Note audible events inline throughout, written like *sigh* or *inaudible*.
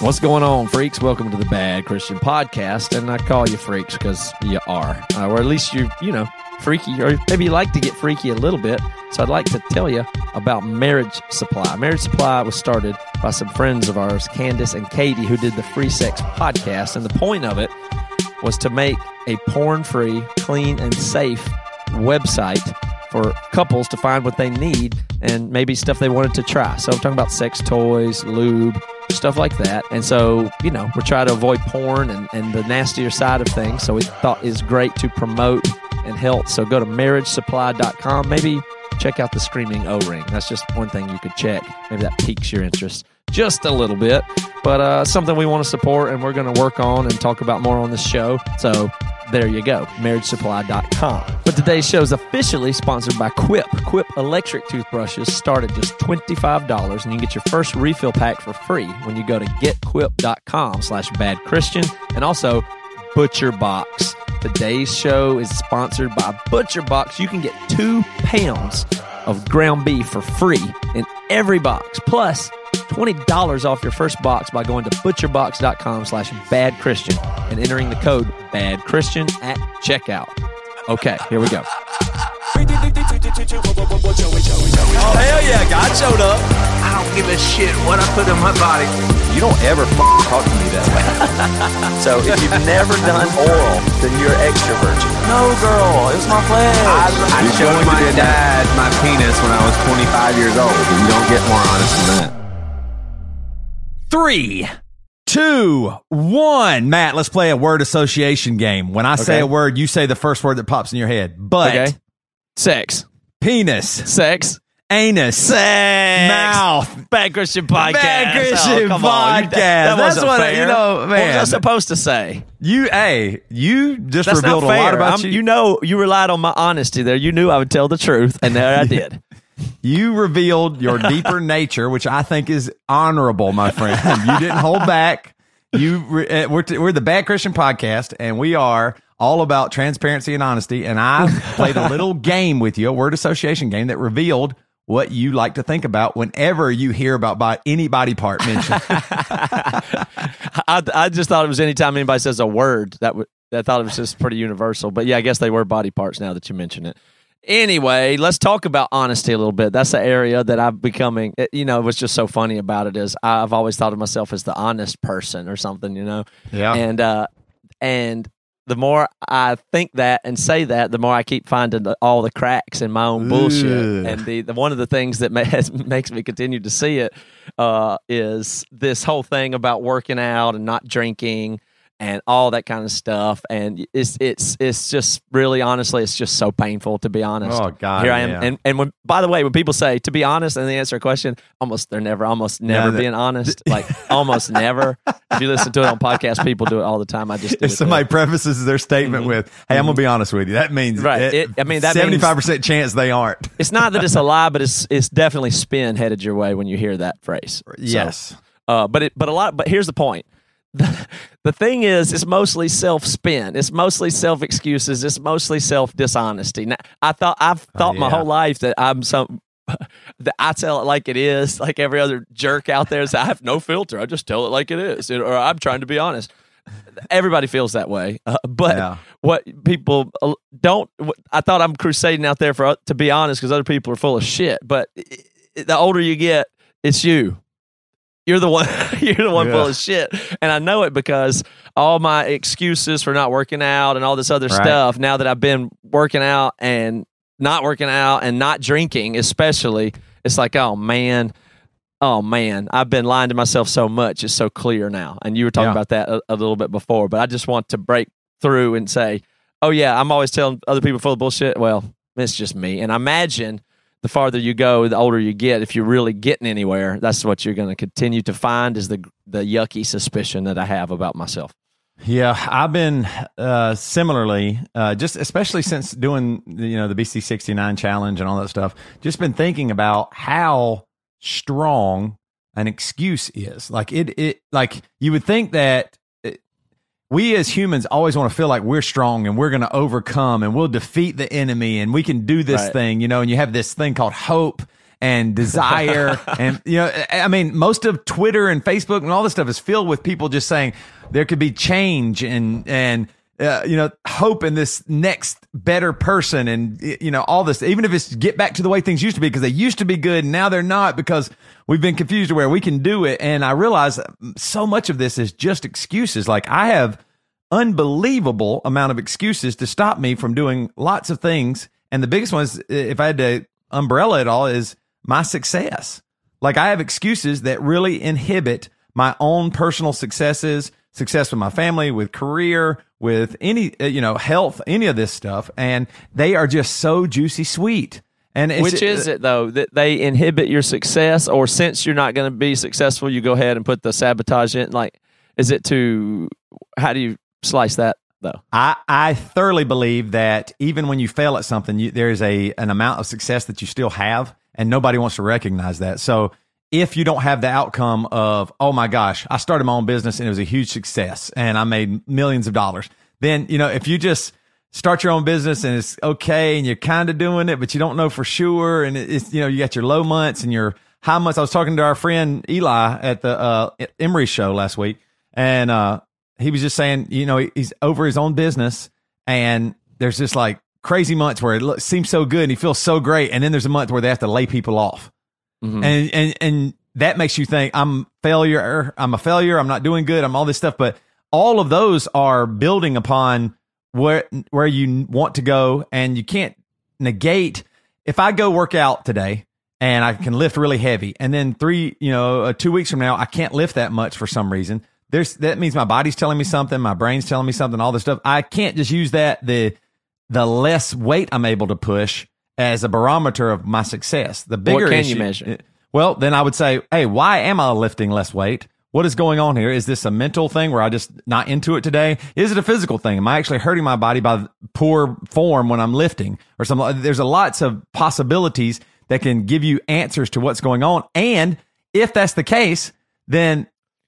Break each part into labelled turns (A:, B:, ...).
A: What's going on, freaks? Welcome to the Bad Christian Podcast, and I call you freaks because you are, uh, or at least you, you know, freaky, or maybe you like to get freaky a little bit. So I'd like to tell you about Marriage Supply. Marriage Supply was started by some friends of ours, Candace and Katie, who did the Free Sex Podcast, and the point of it was to make a porn-free, clean, and safe website for couples to find what they need and maybe stuff they wanted to try. So I'm talking about sex toys, lube, stuff like that. And so, you know, we're trying to avoid porn and, and the nastier side of things. So we thought it's great to promote and help. So go to marriagesupply.com. Maybe check out the Screaming O Ring. That's just one thing you could check. Maybe that piques your interest just a little bit. But uh, something we want to support and we're going to work on and talk about more on this show. So there you go, marriagesupply.com. But today's show is officially sponsored by Quip. Quip electric toothbrushes start at just $25 and you get your first refill pack for free when you go to getquip.com slash badchristian and also Butcher Box. Today's show is sponsored by Butcher Box. You can get two pounds of ground beef for free in every box. Plus, $20 off your first box by going to butcherbox.com slash badchristian and entering the code badchristian at checkout. Okay, here we go.
B: Oh hell yeah, God showed up. I don't give a shit what I put in my body.
C: You don't ever f- talk to me that way. *laughs* so if you've never done oral, then you're extra virgin.
B: No girl, it was my flesh. I, I
C: You're
B: showed my dad my penis when I was 25 years old. You don't get more honest than that.
D: Three, two, one. Matt, let's play a word association game. When I say a word, you say the first word that pops in your head. But,
A: Okay. Sex.
D: penis,
A: Sex.
D: anus,
A: Sex.
D: mouth.
A: Bad Christian Podcast.
D: Bad Christian
A: oh, on.
D: Podcast.
A: That, that
D: That's what-
A: fair.
D: you know, man.
A: What was I supposed to say?
D: You, hey, you just
A: That's
D: revealed a lot about
A: I'm-
D: you.
A: you know, you relied on my honesty there. You knew I would tell the truth, and there I *laughs* did.
D: You revealed your *laughs* deeper nature, which I think is honorable, my friend. *laughs* You didn't hold back. You, re- uh, we're, t- we're the Bad Christian Podcast, and we are all about transparency and honesty. And I *laughs* played a little game with you, a word association game that revealed what you like to think about whenever you hear about by any body part mentioned.
A: I, I just thought it was anytime anybody says a word that would. I thought it was just pretty universal. But yeah, I guess they were body parts now that you mention it. Anyway, let's talk about honesty a little bit. That's the area that I'm becoming. You know, what's just so funny about it is I've always thought of myself as the honest person or something. You know,
D: Yeah.
A: and uh, and the more I think that and say that, the more I keep finding the, all the cracks in my own bullshit. And the, the one of the things that *laughs* ma- has, makes me continue to see it uh, is this whole thing about working out and not drinking and all that kind of stuff. And it's it's it's just really honestly, it's just so painful to be honest.
D: Oh, God,
A: here I am.
D: yeah.
A: And and when by the way, when people say to be honest and they answer a question, almost they're never almost never being honest. *laughs* Like almost never. If you listen to it on podcast, people do it all the time. I just do
D: if
A: it
D: somebody
A: there.
D: prefaces their statement with, "Hey, I'm gonna be honest with you," that means
A: Mm-hmm. Right. It- I mean, that
D: seventy five percent chance they aren't.
A: It's not that it's a lie, but it's it's definitely spin headed your way when you hear that phrase. So,
D: Yes.
A: uh, but it but a lot. But here's the point. The, the thing is, it's mostly self spin. It's mostly self excuses. It's mostly self dishonesty. Now, I thought I've thought my
D: yeah.
A: whole life that I'm some *laughs* that I tell it like it is, *laughs* like every other jerk out there. I have no filter. I just tell it like it is, or I'm trying to be honest. Everybody feels that way, uh, but
D: Yeah.
A: what people uh, don't. I thought I'm crusading out there for uh, to be honest because other people are full of shit. But the older you get, it's you. You're the one. *laughs* You're the one full of shit, and I know it because all my excuses for not working out and all this other
D: Right.
A: stuff. Now that I've been working out and not working out and not drinking, especially, it's like, oh man, oh man, I've been lying to myself so much. It's so clear now. And you were talking
D: Yeah.
A: about that a, a little bit before, but I just want to break through and say, oh yeah, I'm always telling other people full of bullshit. Well, it's just me. And I imagine the farther you go, the older you get. If you're really getting anywhere, that's what you're going to continue to find is the the yucky suspicion that I have about myself.
D: Yeah, I've been uh, similarly, uh, just especially since doing you know the BC sixty nine challenge and all that stuff. Just been thinking about how strong an excuse is. Like it, it like you would think that we as humans always want to feel like we're strong and we're going to overcome and we'll defeat the enemy and we can do this
A: Right.
D: thing. You know, and you have this thing called hope and *laughs* desire and you know i mean most of twitter and facebook and all this stuff is filled with people just saying there could be change and and uh, you know hope in this next better person and you know all this even if it's get back to the way things used to be because they used to be good and now they're not because we've been confused to where we can do it and i realize so much of this is just excuses like i have unbelievable amount of excuses to stop me from doing lots of things. And the biggest one is, if I had to umbrella it all, is my success. Like I have excuses that really inhibit my own personal successes, success with my family, with career, with any, uh, you know, health, any of this stuff. And they are just so juicy sweet. And
A: Which is it though that they inhibit your success, or since you're not going to be successful, you go ahead and put the sabotage in? Like, is it to how do you slice that though?
D: I, I thoroughly believe that even when you fail at something, you, there's a an amount of success that you still have, and nobody wants to recognize that. So if you don't have the outcome of, oh my gosh, I started my own business and it was a huge success, and I made millions of dollars, then you know if you just start your own business and it's okay and you're kind of doing it, but you don't know for sure, and it's you know you got your low months and your high months. I was talking to our friend Eli at the uh, Emery show last week, and uh, he was just saying, you know, he's over his own business, and there's just like crazy months where it looks, seems so good and he feels so great, and then there's a month where they have to lay people off,
A: Mhm.
D: and and and that makes you think I'm failure, I'm a failure, I'm not doing good, I'm all this stuff, but all of those are building upon where where you want to go, and you can't negate. If I go work out today and I can lift really heavy, and then three, you know, uh, two weeks from now I can't lift that much for some reason. There's that means my body's telling me something, my brain's telling me something, all this stuff. I can't just use that the the less weight I'm able to push as a barometer of my success. The bigger
A: can you
D: issue-
A: measure?
D: Well, then I would say, hey, why am I lifting less weight? What is going on here? Is this a mental thing where I just not into it today? Is it a physical thing? Am I actually hurting my body by poor form when I'm lifting or something? There's a lots of possibilities that can give you answers to what's going on. And if that's the case, then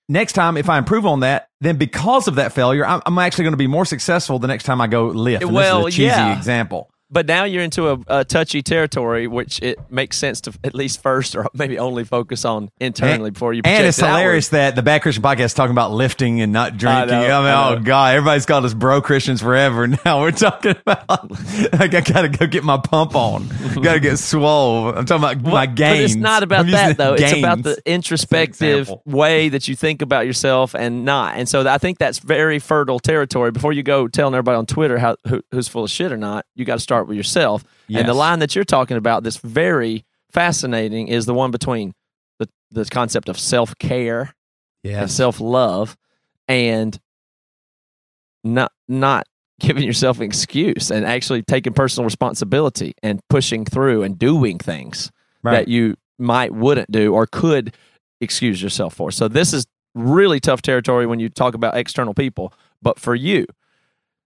D: next time, if I improve on that, then because of that failure, I'm, I'm actually going to be more successful the next time I go lift. And
A: Well,
D: this is a cheesy
A: yeah.
D: example.
A: But now you're into a, a touchy territory, which it makes sense to at least first, or maybe only focus on internally before you.
D: And it's
A: it
D: hilarious that the Bad Christian podcast is talking about lifting and not drinking.
A: know,
D: I, mean,
A: I
D: oh god, everybody's called us bro Christians forever. *laughs* Now we're talking about like I gotta go get my pump on, gotta get swole. I'm talking about my
A: But
D: gains.
A: it's not about
D: I'm
A: that though. It's about the introspective way that you think about yourself and not. And so I think that's very fertile territory. Before you go telling everybody on Twitter how who, who's full of shit or not, you got to start with yourself. And the line that you're talking about that's very fascinating is the one between the the concept of self care and self love and not not giving yourself an excuse and actually taking personal responsibility and pushing through and doing things
D: Right.
A: that you might wouldn't do or could excuse yourself for. So this is really tough territory when you talk about external people, but for you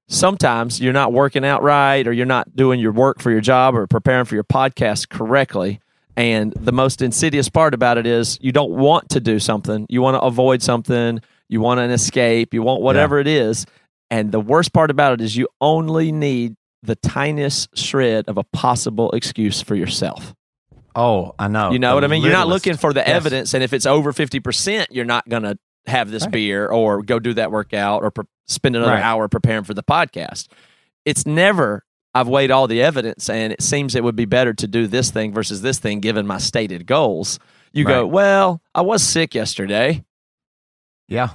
A: sometimes you're not working out right or you're not doing your work for your job or preparing for your podcast correctly. And the most insidious part about it is you don't want to do something. You want to avoid something. You want an escape. You want whatever it is. And the worst part about it is you only need the tiniest shred of a possible excuse for yourself.
D: oh, I know.
A: You know
D: The
A: what I mean? You're not looking for the
D: Yes.
A: evidence. And if it's over 50%, you're not going to have this
D: Right.
A: beer or go do that workout or pre- spend another
D: Right.
A: hour preparing for the podcast. It's never, I've weighed all the evidence and it seems it would be better to do this thing versus this thing given my stated goals. You go, well, I was sick yesterday.
D: Yeah.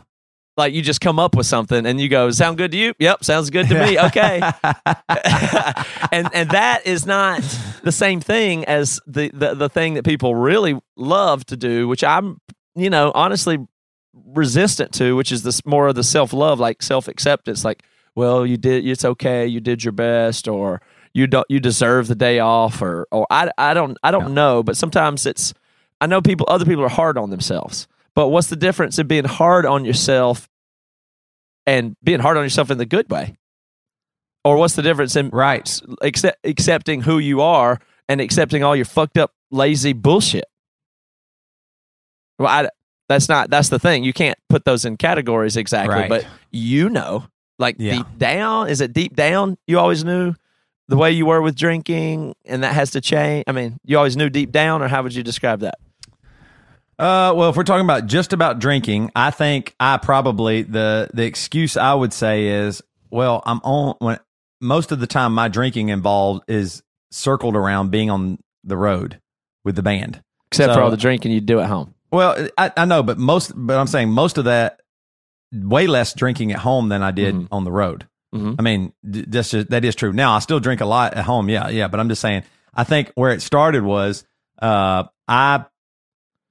A: Like you just come up with something and you go, sound good to you? Yep, sounds good to me. Okay. *laughs* and and that is not the same thing as the, the the thing that people really love to do, which I'm you know honestly resistant to, which is this more of the self love, like self acceptance. Like well, you did. It's okay. You did your best, or you don't. You deserve the day off, or or I I don't I don't know. But sometimes it's. I know people. Other people are hard on themselves. But what's the difference in being hard on yourself and being hard on yourself in the good way? Or what's the difference in
D: Right.
A: accept, accepting who you are and accepting all your fucked up, lazy bullshit? Well, I, that's not. That's the thing. You can't put those in categories exactly.
D: Right.
A: But you know, like
D: Yeah.
A: deep down, is it deep down? You always knew the way you were with drinking, and that has to change. I mean, you always knew deep down, or how would you describe that?
D: Uh, well, if we're talking about just about drinking, I think I probably the the excuse I would say is, well, I'm on when most of the time my drinking involved is circled around being on the road with the band.
A: Except for all the drinking you do at home.
D: Well, I, I know, but most, but I'm saying most of that, way less drinking at home than I did
A: Mhm.
D: on the road.
A: Mhm.
D: I mean, that's just, that is true. Now I still drink a lot at home. Yeah. Yeah. But I'm just saying, I think where it started was, uh, I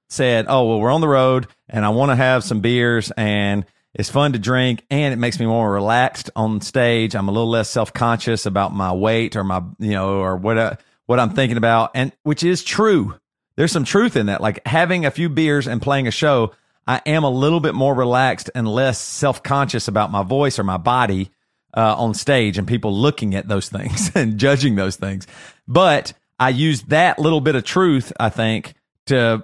D: said, Oh, well, we're on the road and I want to have some beers and it's fun to drink and it makes me more relaxed on stage. I'm a little less self conscious about my weight or my, you know, or what, I, what I'm thinking about. And which is true there's some truth in that. Like having a few beers and playing a show, I am a little bit more relaxed and less self conscious about my voice or my body uh, on stage and people looking at those things *laughs* and judging those things. But I use that little bit of truth, I think, to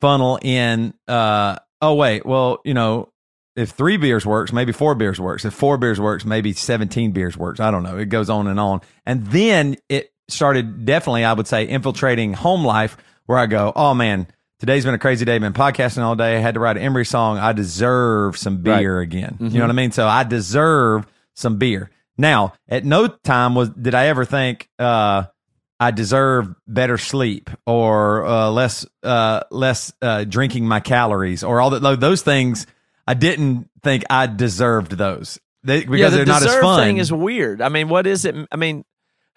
D: funnel in. Uh, oh wait, well, you know, if three beers works, maybe four beers works. If four beers works, maybe 17 beers works. I don't know. It goes on and on. And then it started definitely, I would say, infiltrating home life where I go, oh man, today's been a crazy day. Been podcasting all day. I had to write an Emery song. I deserve some beer again. You know what I mean? So I deserve some beer. Now, at no time was did I ever think uh, I deserve better sleep or uh, less uh, less uh, drinking my calories or all that. Those things I didn't think I deserved those they, because
A: yeah, the
D: they're not as fun.
A: thing is weird. I mean, what is it? I mean,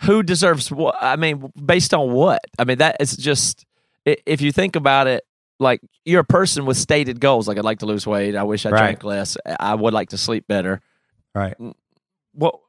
A: who deserves what? I mean, based on what? I mean, that is just if you think about it, like you're a person with stated goals. Like I'd like to lose weight. I wish I
D: Right.
A: drank less. I would like to sleep better.
D: right.
A: What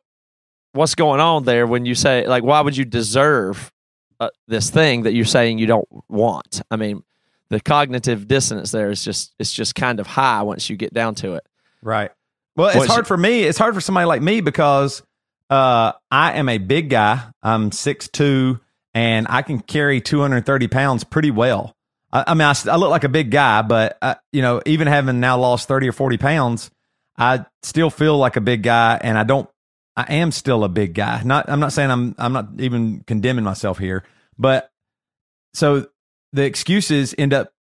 A: what's going on there when you say like why would you deserve uh, this thing that you're saying you don't want? I mean, the cognitive dissonance there is just it's just kind of high once you get down to it.
D: Right. Well, it's hard for me. It's hard for somebody like me because uh, I am a big guy. I'm 6'2", and I can carry 230 pounds pretty well. I, I mean, I look like a big guy, but, uh, you know, even having now lost 30 or 40 pounds, I still feel like a big guy, and I don't, I am still a big guy. Not, I'm not saying I'm, I'm not even condemning myself here, but so the excuses end up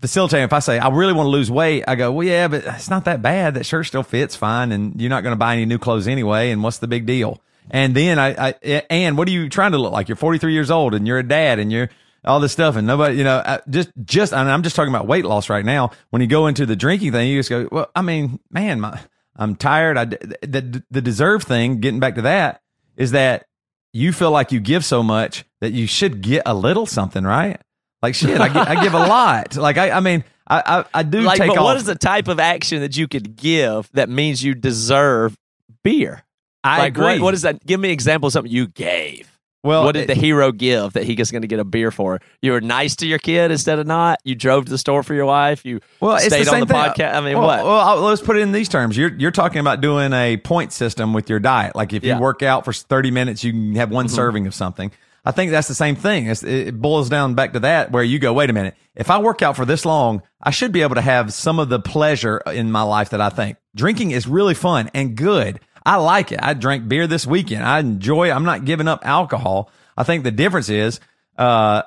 D: facilitating. If I say I really want to lose weight, I go, well, yeah, but it's not that bad. That shirt still fits fine, and you're not going to buy any new clothes anyway. And what's the big deal? And then I, I, and what are you trying to look like? You're 43 years old, and you're a dad, and you're all this stuff, and nobody, you know, I- just, just, and I'm just talking about weight loss right now. When you go into the drinking thing, you just go, well, I mean, man, my, I'm tired. I, the, the deserve thing, getting back to that, is that you feel like you give so much that you should get a little something, right? Like shit, I, gi- I give a lot. Like I, I mean, I, I, I do
A: like,
D: take
A: but
D: off.
A: what is the type of action that you could give that means you deserve beer?
D: I
A: like,
D: agree.
A: What, what is that? Give me an example of something you gave.
D: well,
A: what did the hero give that he was going to get a beer for? You were nice to your kid instead of not. You drove to the store for your wife. You
D: well, it's
A: stayed
D: the
A: on
D: same
A: the
D: thing.
A: podcast. I mean,
D: well,
A: what?
D: Well, I'll- let's put it in these terms. You're you're talking about doing a point system with your diet. Like if
A: Yeah. Mm-hmm.
D: you work out for 30 minutes, you can have one serving of something. I think that's the same thing. It's, it boils down back to that where you go, wait a minute. If I work out for this long, I should be able to have some of the pleasure in my life that I think drinking is really fun and good. I like it. I drank beer this weekend. I enjoy. it. I'm not giving up alcohol. I think the difference is, uh,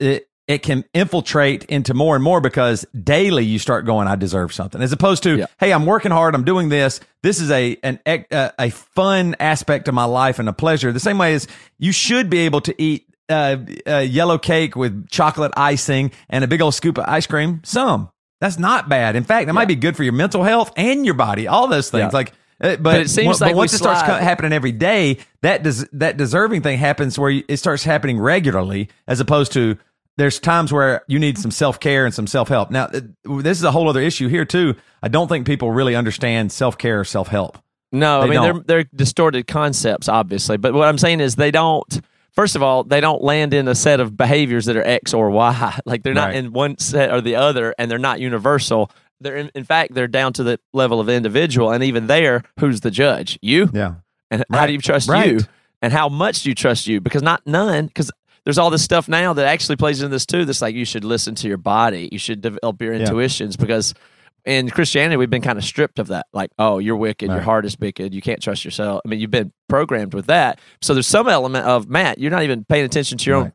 D: it it can infiltrate into more and more because daily you start going, I deserve something, as opposed to,
A: Yeah.
D: hey, I'm working hard, I'm doing this. This is a an uh, a fun aspect of my life and a pleasure. The same way as you should be able to eat uh, uh, yellow cake with chocolate icing and a big old scoop of ice cream. Some that's not bad. In fact, it might be good for your mental health and your body. All those things,
A: Yeah.
D: like. Uh, But,
A: it seems
D: but
A: like
D: once it starts
A: slide-
D: co- happening every day, that does that deserving thing happens where you, it starts happening regularly, as opposed to there's times where you need some self care and some self help. Now, uh, this is a whole other issue here too. I don't think people really understand self care or self help.
A: No, I
D: They
A: mean
D: don't.
A: they're they're distorted concepts, obviously. But what I'm saying is they don't. First of all, they don't land in a set of behaviors that are X or Y. *laughs* Like they're not
D: Right.
A: in one set or the other, and they're not universal. They're in, in fact they're down to the level of individual, and even there, who's the judge? You.
D: Yeah.
A: And how do you trust
D: Right.
A: you? And how much do you trust you? Because not none. Because there's all this stuff now that actually plays into this too. That's like you should listen to your body. You should develop your intuitions because in Christianity we've been kind of stripped of that. Like, oh, you're wicked. Your heart is wicked. You can't trust yourself. I mean, you've been programmed with that. So there's some element of Matt. You're not even paying attention to your own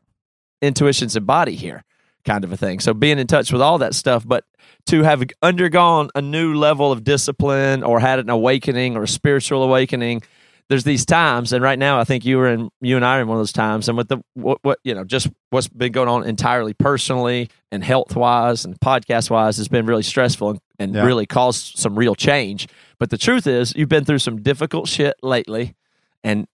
A: intuitions and body here, kind of a thing. So being in touch with all that stuff, but to have undergone a new level of discipline or had an awakening or a spiritual awakening, there's these times, and right now I think you were in, you and I are in one of those times, and with the what, what you know, just what's been going on entirely personally and health wise and podcast wise has been really stressful and, and
D: Yeah.
A: really caused some real change. But the truth is, you've been through some difficult shit lately, and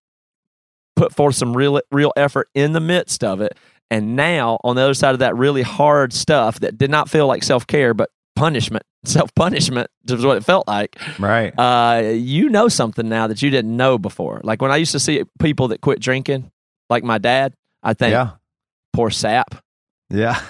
A: put forth some real real effort in the midst of it. And now on the other side of that really hard stuff that did not feel like self care, but punishment, *laughs* self punishment is what it felt like.
D: Right.
A: Uh, you know something now that you didn't know before. Like when I used to see people that quit drinking, like my dad, I think
D: yeah.
A: poor sap.
D: Yeah.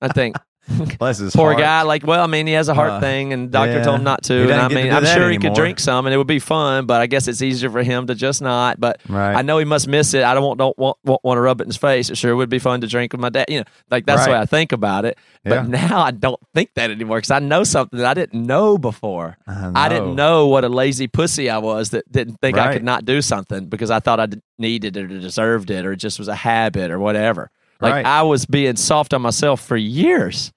A: I think *laughs*
D: Bless his
A: poor
D: heart.
A: guy. Like, well, I mean, he has a heart
D: Uh,
A: thing, and doctor
D: yeah.
A: told him not to. And I mean, I'm sure he could drink some, and it would be fun. But I guess it's easier for him to just not. But
D: Right.
A: I know he must miss it. I don't want don't want, want, want to rub it in his face. It sure would be fun to drink with my dad. You know, like that's the way I think about it. But now I don't think that anymore because I know something that I didn't know before.
D: I
A: I didn't know what a lazy pussy I was that didn't think I could not do something because I thought I needed it or deserved it or it just was a habit or whatever. Like
D: Right.
A: I was being soft on myself for years.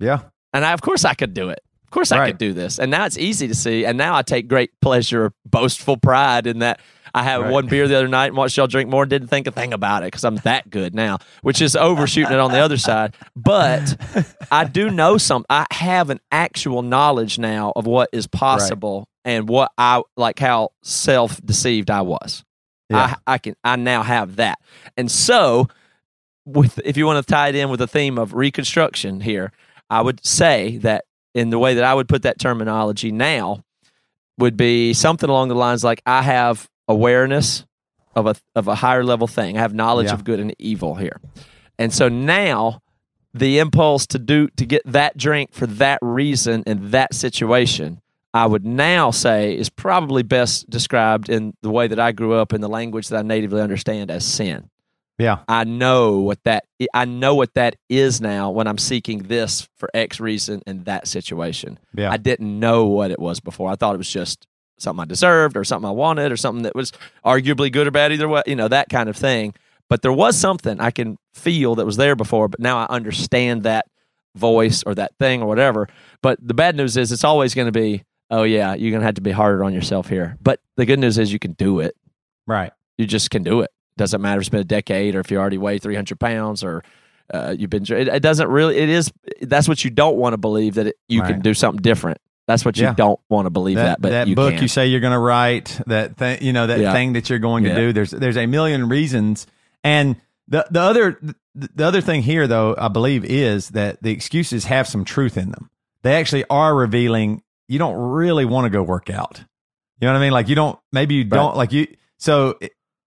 D: Yeah.
A: And I, of course I could do it. Of course I
D: Right.
A: could do this. And now it's easy to see. And now I take great pleasure, boastful pride in that I had
D: Right.
A: one beer the other night and watched y'all drink more and didn't think a thing about it because I'm that good now, which is overshooting it on the other side. But I do know some, I have an actual knowledge now of what is possible and what I like how self deceived I was.
D: Yeah.
A: I, I can, I now have that. And so, with if you want to tie it in with the theme of reconstruction here, I would say that in the way that I would put that terminology now would be something along the lines like I have awareness of a of a higher level thing. I have knowledge
D: Yeah.
A: of good and evil here. And so now the impulse to do to get that drink for that reason in that situation I would now say is probably best described in the way that I grew up in the language that I natively understand as sin.
D: Yeah.
A: I know what that I know what that is now when I'm seeking this for X reason in that situation.
D: Yeah.
A: I didn't know what it was before. I thought it was just something I deserved or something I wanted or something that was arguably good or bad either way, you know, that kind of thing. But there was something I can feel that was there before, but now I understand that voice or that thing or whatever. But the bad news is it's always going to be, oh yeah, you're going to have to be harder on yourself here. But the good news is you can do it
D: Right.
A: you just can do it. Doesn't matter if it's been a decade or if you already weigh 300 pounds or uh, you've been. It, it doesn't really. It is. That's what you don't want to believe that it, you can do something different. That's what you
D: Yeah.
A: don't want to believe that. But you
D: book
A: can.
D: you say you're going to write that thing, you know, that
A: Yeah.
D: thing that you're going to do. There's there's a million reasons, and the the other the, the other thing here, though, I believe, is that the excuses have some truth in them. They actually are revealing you don't really want to go work out. You know what I mean? Like you don't. Maybe you don't like you. So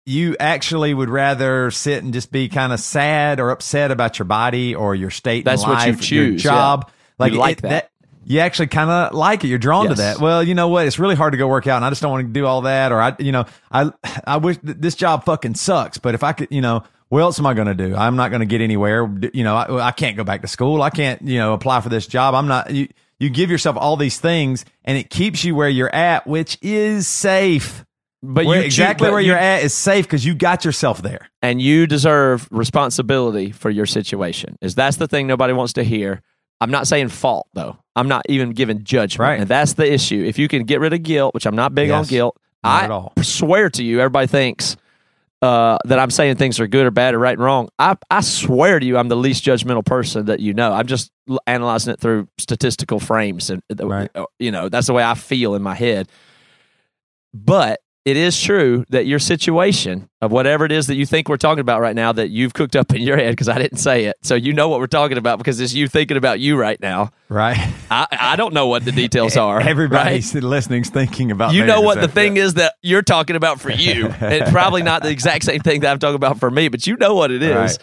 D: you actually would rather sit and just be kind of sad or upset about your body or your state
A: That's
D: in
A: what you
D: life, your
A: choose,
D: job.
A: yeah.
D: Like
A: You like
D: it-
A: that.
D: you actually kind of like it. You're drawn to that. Well, you know what? It's really hard to go work out, and I just don't want to do all that. Or I, you know, I, *sighs* I wish th- this job fucking sucks. But if I could, you know, what else am I going to do? I'm not going to get anywhere. You know, I, I can't go back to school. I can't, you know, apply for this job. I'm not. You, you give yourself all these things, and it keeps you where you're at, which is safe.
A: But
D: Where-
A: you
D: exactly
A: but
D: where
A: you-
D: you're at is safe because you got yourself there.
A: and you deserve responsibility for your situation. Is that's the thing nobody wants to hear. I'm not saying fault though. I'm not even giving judgment.
D: Right.
A: And that's the issue. If you can get rid of guilt, which I'm not big on guilt, I swear to you, everybody thinks uh, that I'm saying things are good or bad or right and wrong. I, I swear to you, I'm the least judgmental person that you know. I'm just l- analyzing it through statistical frames, and uh,
D: Right.
A: you know that's the way I feel in my head. But it is true that your situation of whatever it is that you think we're talking about right now that you've cooked up in your head because I didn't say it. So you know what we're talking about because it's you thinking about you right now.
D: Right.
A: I, I don't know what the details are.
D: Everybody's
A: right?
D: listening's thinking about.
A: You know what the thing is that you're talking about for you. it's probably not the exact same thing that I'm talking about for me, but you know what it is.
D: Right.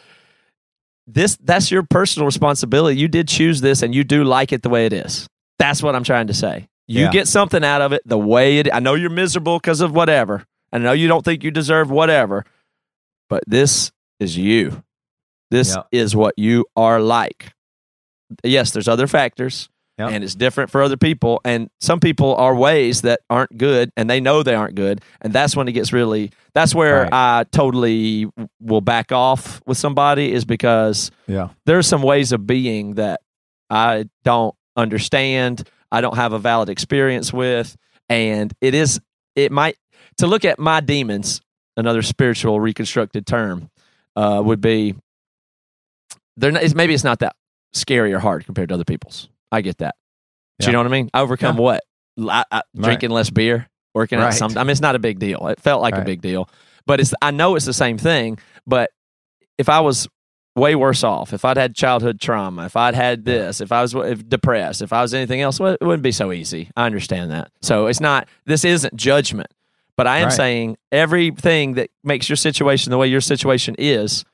A: This that's your personal responsibility. You did choose this and you do like it the way it is. That's what I'm trying to say. You
D: Yeah.
A: get something out of it the way it I know you're miserable because of whatever. I know you don't think you deserve whatever. But this is you. This
D: Yep.
A: is what you are like. Yes, there's other factors
D: Yep.
A: and it's different for other people and some people are ways that aren't good and they know they aren't good and that's when it gets really that's where
D: Right.
A: i totally will back off with somebody is because
D: Yeah.
A: there's some ways of being that i don't understand i don't have a valid experience with and it is it might to look at my demons another spiritual reconstructed term uh, would be they're not, it's, maybe it's not that scary or hard compared to other people's i get that Do
D: Yeah.
A: you know what i mean i overcome
D: Yeah.
A: what I, I,
D: Right.
A: drinking less beer working out
D: Right.
A: some i mean it's not a big deal it felt like a big deal but it's i know it's the same thing but if i was way worse off. If i'd had childhood trauma if i'd had this if i was if depressed if i was anything else well, it wouldn't be so easy. I understand that. So it's not this isn't judgment. But i am
D: Right.
A: saying everything that makes your situation the way your situation is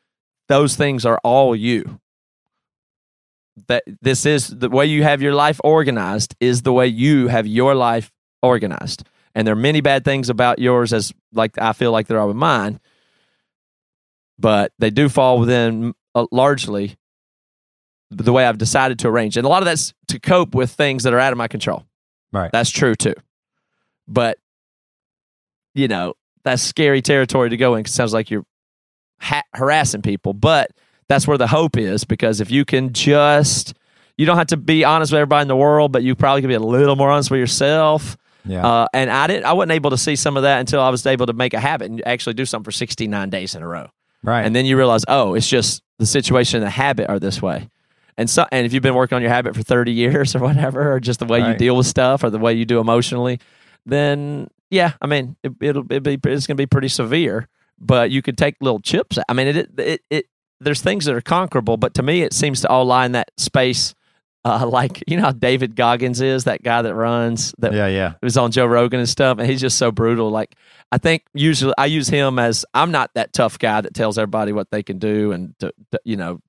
A: those things are all you. That this is the way you have your life organized is the way you have your life organized. And there are many bad things about yours as like i feel like there are with mine but they do fall within uh, largely the way i've decided to arrange and a lot of that's to cope with things that are out of my control
D: Right.
A: that's true too but you know that's scary territory to go in 'cause it sounds like you're ha- harassing people but that's where the hope is because if you can just you don't have to be honest with everybody in the world but you probably can be a little more honest with yourself
D: Yeah.
A: uh, and I didn't I wasn't able to see some of that until I was able to make a habit and actually do something for 69 days in a row
D: right.
A: and then you realize oh it's just the situation and the habit are this way. And so and if you've been working on your habit for 30 years *laughs* or whatever or just the way you deal with stuff or the way you do emotionally then yeah i mean it, it'll, it'll be it's going to be pretty severe but you could take little chips i mean it, it it it there's things that are conquerable but to me it seems to all lie in that space uh, like you know how david goggins is that guy that runs that
D: yeah. Yeah.
A: was on Joe Rogan and stuff, and he's just so brutal. Like I think usually I use him as I'm not that tough guy that tells everybody what they can do and to, to, you know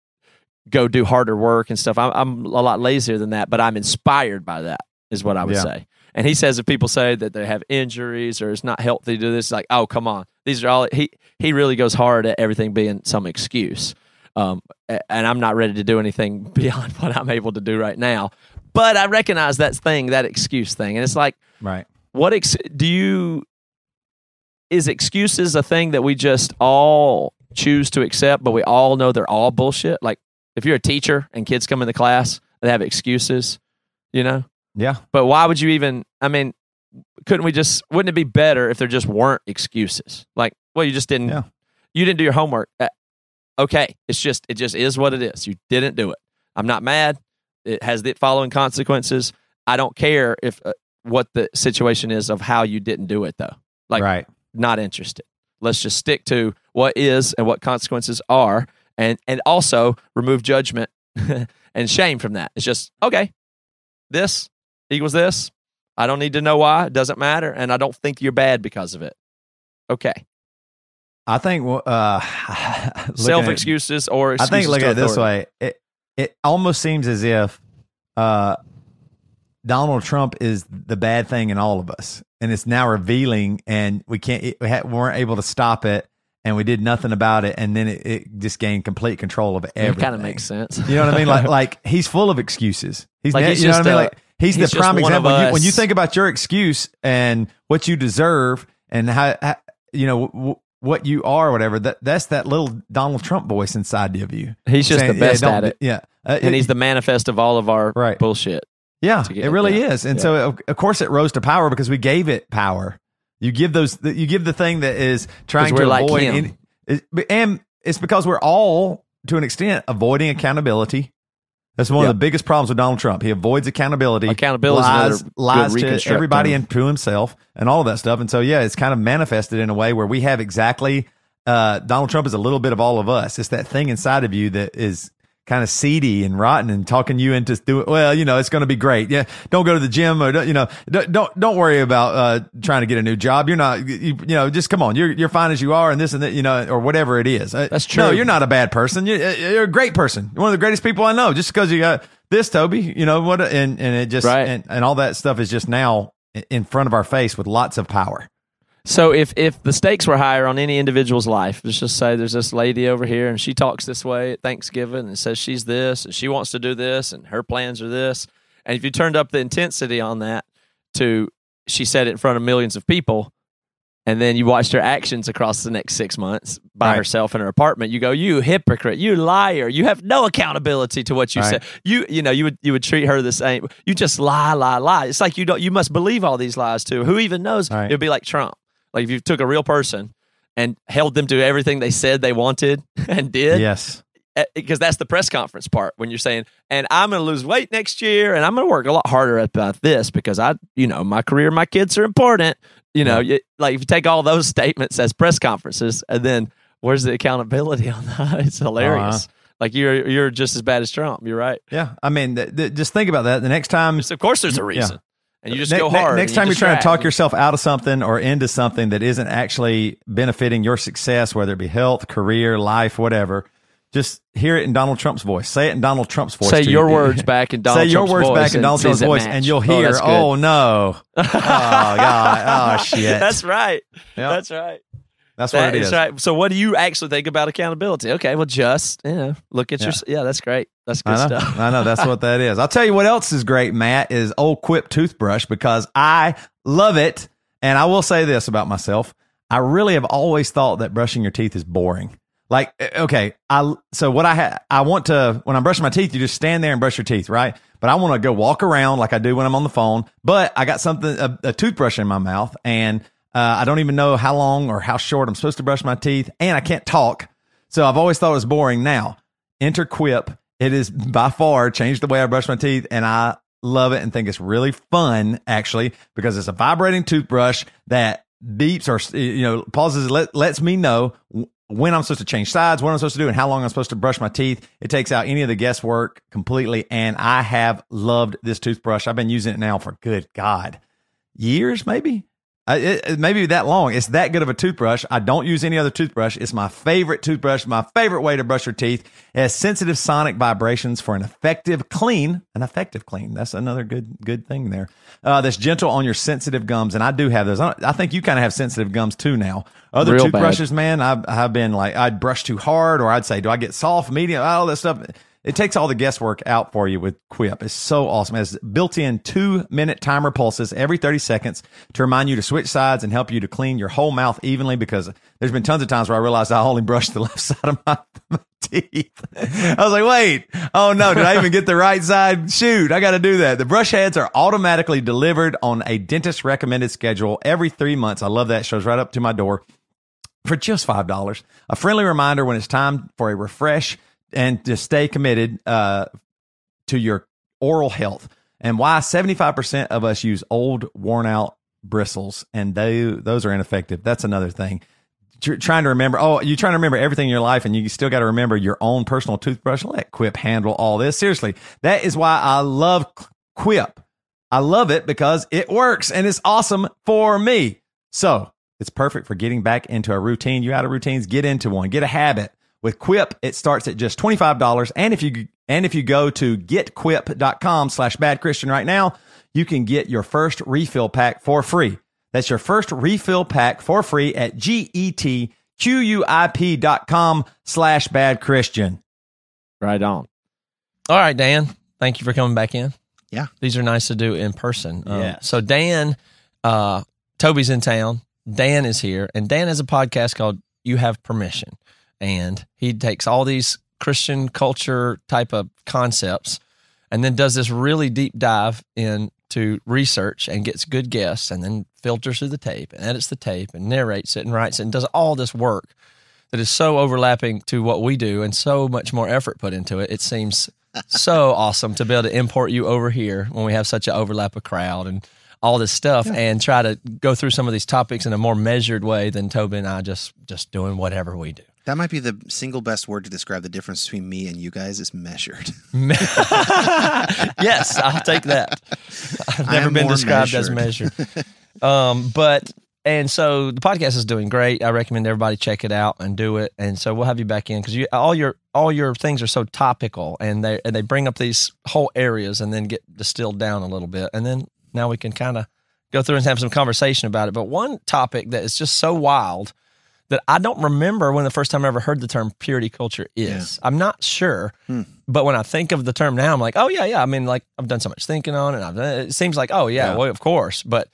A: go do harder work and stuff. I'm, I'm a lot lazier than that, but I'm inspired by that. Is what I would
D: Yeah.
A: say. And he says if people say that they have injuries or it's not healthy to do this, like oh come on, these are all he he really goes hard at everything being some excuse. Um, and I'm not ready to do anything *laughs* beyond what I'm able to do right now. But I recognize that thing, that excuse thing, and it's like
D: Right.
A: what ex- do you is excuses a thing that we just all choose to accept but we all know they're all bullshit like if you're a teacher and kids come into class they have excuses you know
D: Yeah.
A: but why would you even i mean couldn't we just wouldn't it be better if there just weren't excuses like well you just didn't
D: Yeah.
A: you didn't do your homework Uh, okay it's just it just is what it is. You didn't do it. I'm not mad. It has the following consequences. I don't care if uh, what the situation is of how you didn't do it though. Like
D: right.
A: not interested. Let's just stick to what is and what consequences are and and also remove judgment *laughs* and shame from that. It's just okay this equals this. I don't need to know why. It doesn't matter and i don't think you're bad because of it. Okay
D: I think. Uh, *laughs*
A: self excuses or
D: I think look at it this way. It it almost seems as if uh, Donald Trump is the bad thing in all of us, and it's now revealing, and we can't we, ha- we weren't able to stop it, and we did nothing about it, and then it, it just gained complete control of everything.
A: kind of makes sense
D: You know what I mean? Like *laughs* like he's full of excuses. He's,
A: Like,
D: ne-
A: he's
D: you know what I mean? Like he's,
A: he's
D: the prime
A: one of
D: example. You, when you think about your excuse and what you deserve and how, how you know w- what you are, or whatever. That that's that little Donald Trump voice inside of you.
A: he's just
D: saying,
A: the best
D: yeah,
A: at it
D: Yeah, Uh,
A: and he's the manifest of all of our
D: Right.
A: bullshit
D: yeah. It really
A: yeah,
D: is, and
A: yeah.
D: so of- of course it rose to power because we gave it power. You give those. You give the thing that is trying to
A: like
D: avoid, any- and it's because we're all to an extent avoiding accountability. That's one
A: Yeah.
D: of the biggest problems with Donald Trump. He avoids accountability.
A: Accountability
D: lies, lies to everybody and to himself and all of that stuff. And so, yeah, it's kind of manifested in a way where we have exactly uh, Donald Trump is a little bit of all of us. It's that thing inside of you that is kind of seedy and rotten and talking you into doing well you know it's going to be great. Yeah don't go to the gym or don't, you know don't don't, don't worry about uh, trying to get a new job. You're not you, you know just come on you're you're fine as you are and this and that you know or whatever it is.
A: That's true.
D: no you're not a bad person. You're, you're a great person. You're one of the greatest people i know. Just because you got this toby you know what and and it just
A: Right.
D: and, and all that stuff is just now in front of our face with lots of power
A: So if if the stakes were higher on any individual's life, let's just say there's this lady over here and she talks this way at Thanksgiving and says she's this and she wants to do this and her plans are this. And if you turned up the intensity on that to she said it in front of millions of people and then you watched her actions across the next six months by
D: Right.
A: herself in her apartment, you go, You hypocrite, you liar, you have no accountability to what you
D: Right.
A: said. You you know, you would you would treat her the same. You just lie, lie, lie. It's like you don't you must believe all these lies too. Who even knows?
D: Right.
A: It would be like Trump. Like if you took a real person and held them to everything they said they wanted *laughs* and did,
D: yes
A: because that's the press conference part when you're saying, and I'm going to lose weight next year, and I'm going to work a lot harder about this because I, you know, my career, my kids are important. You know, you, like if you take all those *laughs* statements as press conferences, and then where's the accountability *laughs* on that? It's hilarious.
D: Uh-huh.
A: Like you're you're just as bad as Trump. You're right.
D: yeah i mean th- th- just think about that the next time
A: of course, there's a reason, and you just
D: Ne-
A: go
D: ne-
A: hard.
D: Next time
A: you
D: you're trying to talk yourself out of something or into something that isn't actually benefiting your success, whether it be health, career, life, whatever, just hear it in Donald Trump's voice. Say it in Donald Trump's voice.
A: Say your
D: you.
A: words *laughs* back in Donald
D: Say your words
A: voice
D: back in Donald Trump's voice, and you'll
A: Oh,
D: hear,
A: good.
D: oh, no, *laughs* oh god, oh shit.
A: That's right.
D: Yep.
A: That's right.
D: That's what it
A: is
D: is.
A: right. So, what do you actually think about accountability? Okay, well, just you know, look at your. Yeah, that's great. That's good
D: I know.
A: stuff.
D: I know. That's what that is. I'll tell you what else is great, Matt, is old Quip toothbrush because I love it. And I will say this about myself. I really have always thought that brushing your teeth is boring. Like, eh, okay, I so what I ha- I want to when I'm brushing my teeth, you just stand there and brush your teeth, right? But I want to go walk around like I do when I'm on the phone. But I got something a, a toothbrush in my mouth, and uh, I don't even know how long or how short I'm supposed to brush my teeth, and I can't talk. So I've always thought it was boring. Now, enter Quip. It is by far changed the way I brush my teeth, and I love it and think it's really fun actually because it's a vibrating toothbrush that beeps or you know pauses let, lets me know when I'm supposed to change sides, what I'm supposed to do, and how long I'm supposed to brush my teeth. It takes out any of the guesswork completely, and I have loved this toothbrush. I've been using it now for good God, years maybe. I, it, it- maybe that long. It's that good of a toothbrush. I don't use any other toothbrush. It's my favorite toothbrush, my favorite way to brush your teeth. It has sensitive sonic vibrations for an effective clean. An effective clean. That's another good good thing there. Uh, that's gentle on your sensitive gums, and I do have those. I, I think you kind of have sensitive gums too now. Other
A: Real bad.
D: toothbrushes, man, I've, I've been like I'd brush too hard, or I'd say, do I get soft, medium, all that stuff. It takes all the guesswork out for you with Quip. It's so awesome. It has built-in two-minute timer pulses every 30 seconds to remind you to switch sides and help you to clean your whole mouth evenly. Because there's been tons of times where I realized I only brushed the *laughs* left side of my, my teeth. I was like, wait, oh no, did I even get the right side? Shoot, I got to do that. The brush heads are automatically delivered on a dentist recommended schedule every three months. I love that. It shows right up to my door for just five dollars. A friendly reminder when it's time for a refresh and to stay committed uh, to your oral health. And why seventy five percent of us use old, worn out bristles, and they those are ineffective. That's another thing. Tr- trying to remember. Oh, you're trying to remember everything in your life, and you still got to remember your own personal toothbrush. Let Quip handle all this. Seriously, that is why I love Quip. I love it because it works and it's awesome for me. So it's perfect for getting back into a routine. You out of routines, get into one, get a habit. With Quip, it starts at just $25. And if you and if you go to getquip.com slash bad Christian right now, you can get your first refill pack for free. That's your first refill pack for free at G-E-T-Q-U-I-P dot com slash bad Christian.
A: Right on. All right, Dan. Thank you for coming back in.
E: Yeah.
A: These are nice to do in person. Um,
D: Yes.
A: So Dan, uh, Toby's in town. Dan is here, and Dan has a podcast called "You Have Permission," and he takes all these Christian culture type of concepts, and then does this really deep dive into research and gets good guests, and then filters through the tape and edits the tape and narrates it and writes it and does all this work that is so overlapping to what we do and so much more effort put into it. It seems so *laughs* awesome to be able to import you over here when we have such an overlap of crowd and all this stuff and try to go through some of these topics in a more measured way than Toby and I just just doing whatever we do.
E: That might be the single best word to describe the difference between me and you guys is measured. *laughs* *laughs*
A: yes, I'll take that. I've never been described as measured. *laughs* um, but and so the podcast is doing great. I recommend everybody check it out and do it. And so we'll have you back in because you all your all your things are so topical and they and they bring up these whole areas and then get distilled down a little bit. And then now we can kind of go through and have some conversation about it. But one topic that is just so wild that I don't remember when the first time I ever heard the term purity culture is. I'm not sure,
E: Hmm.
A: but when I think of the term now, I'm like, oh yeah, yeah. I mean, like I've done so much thinking on it. I've done, it seems like, oh yeah,
D: Yeah.
A: well of course, but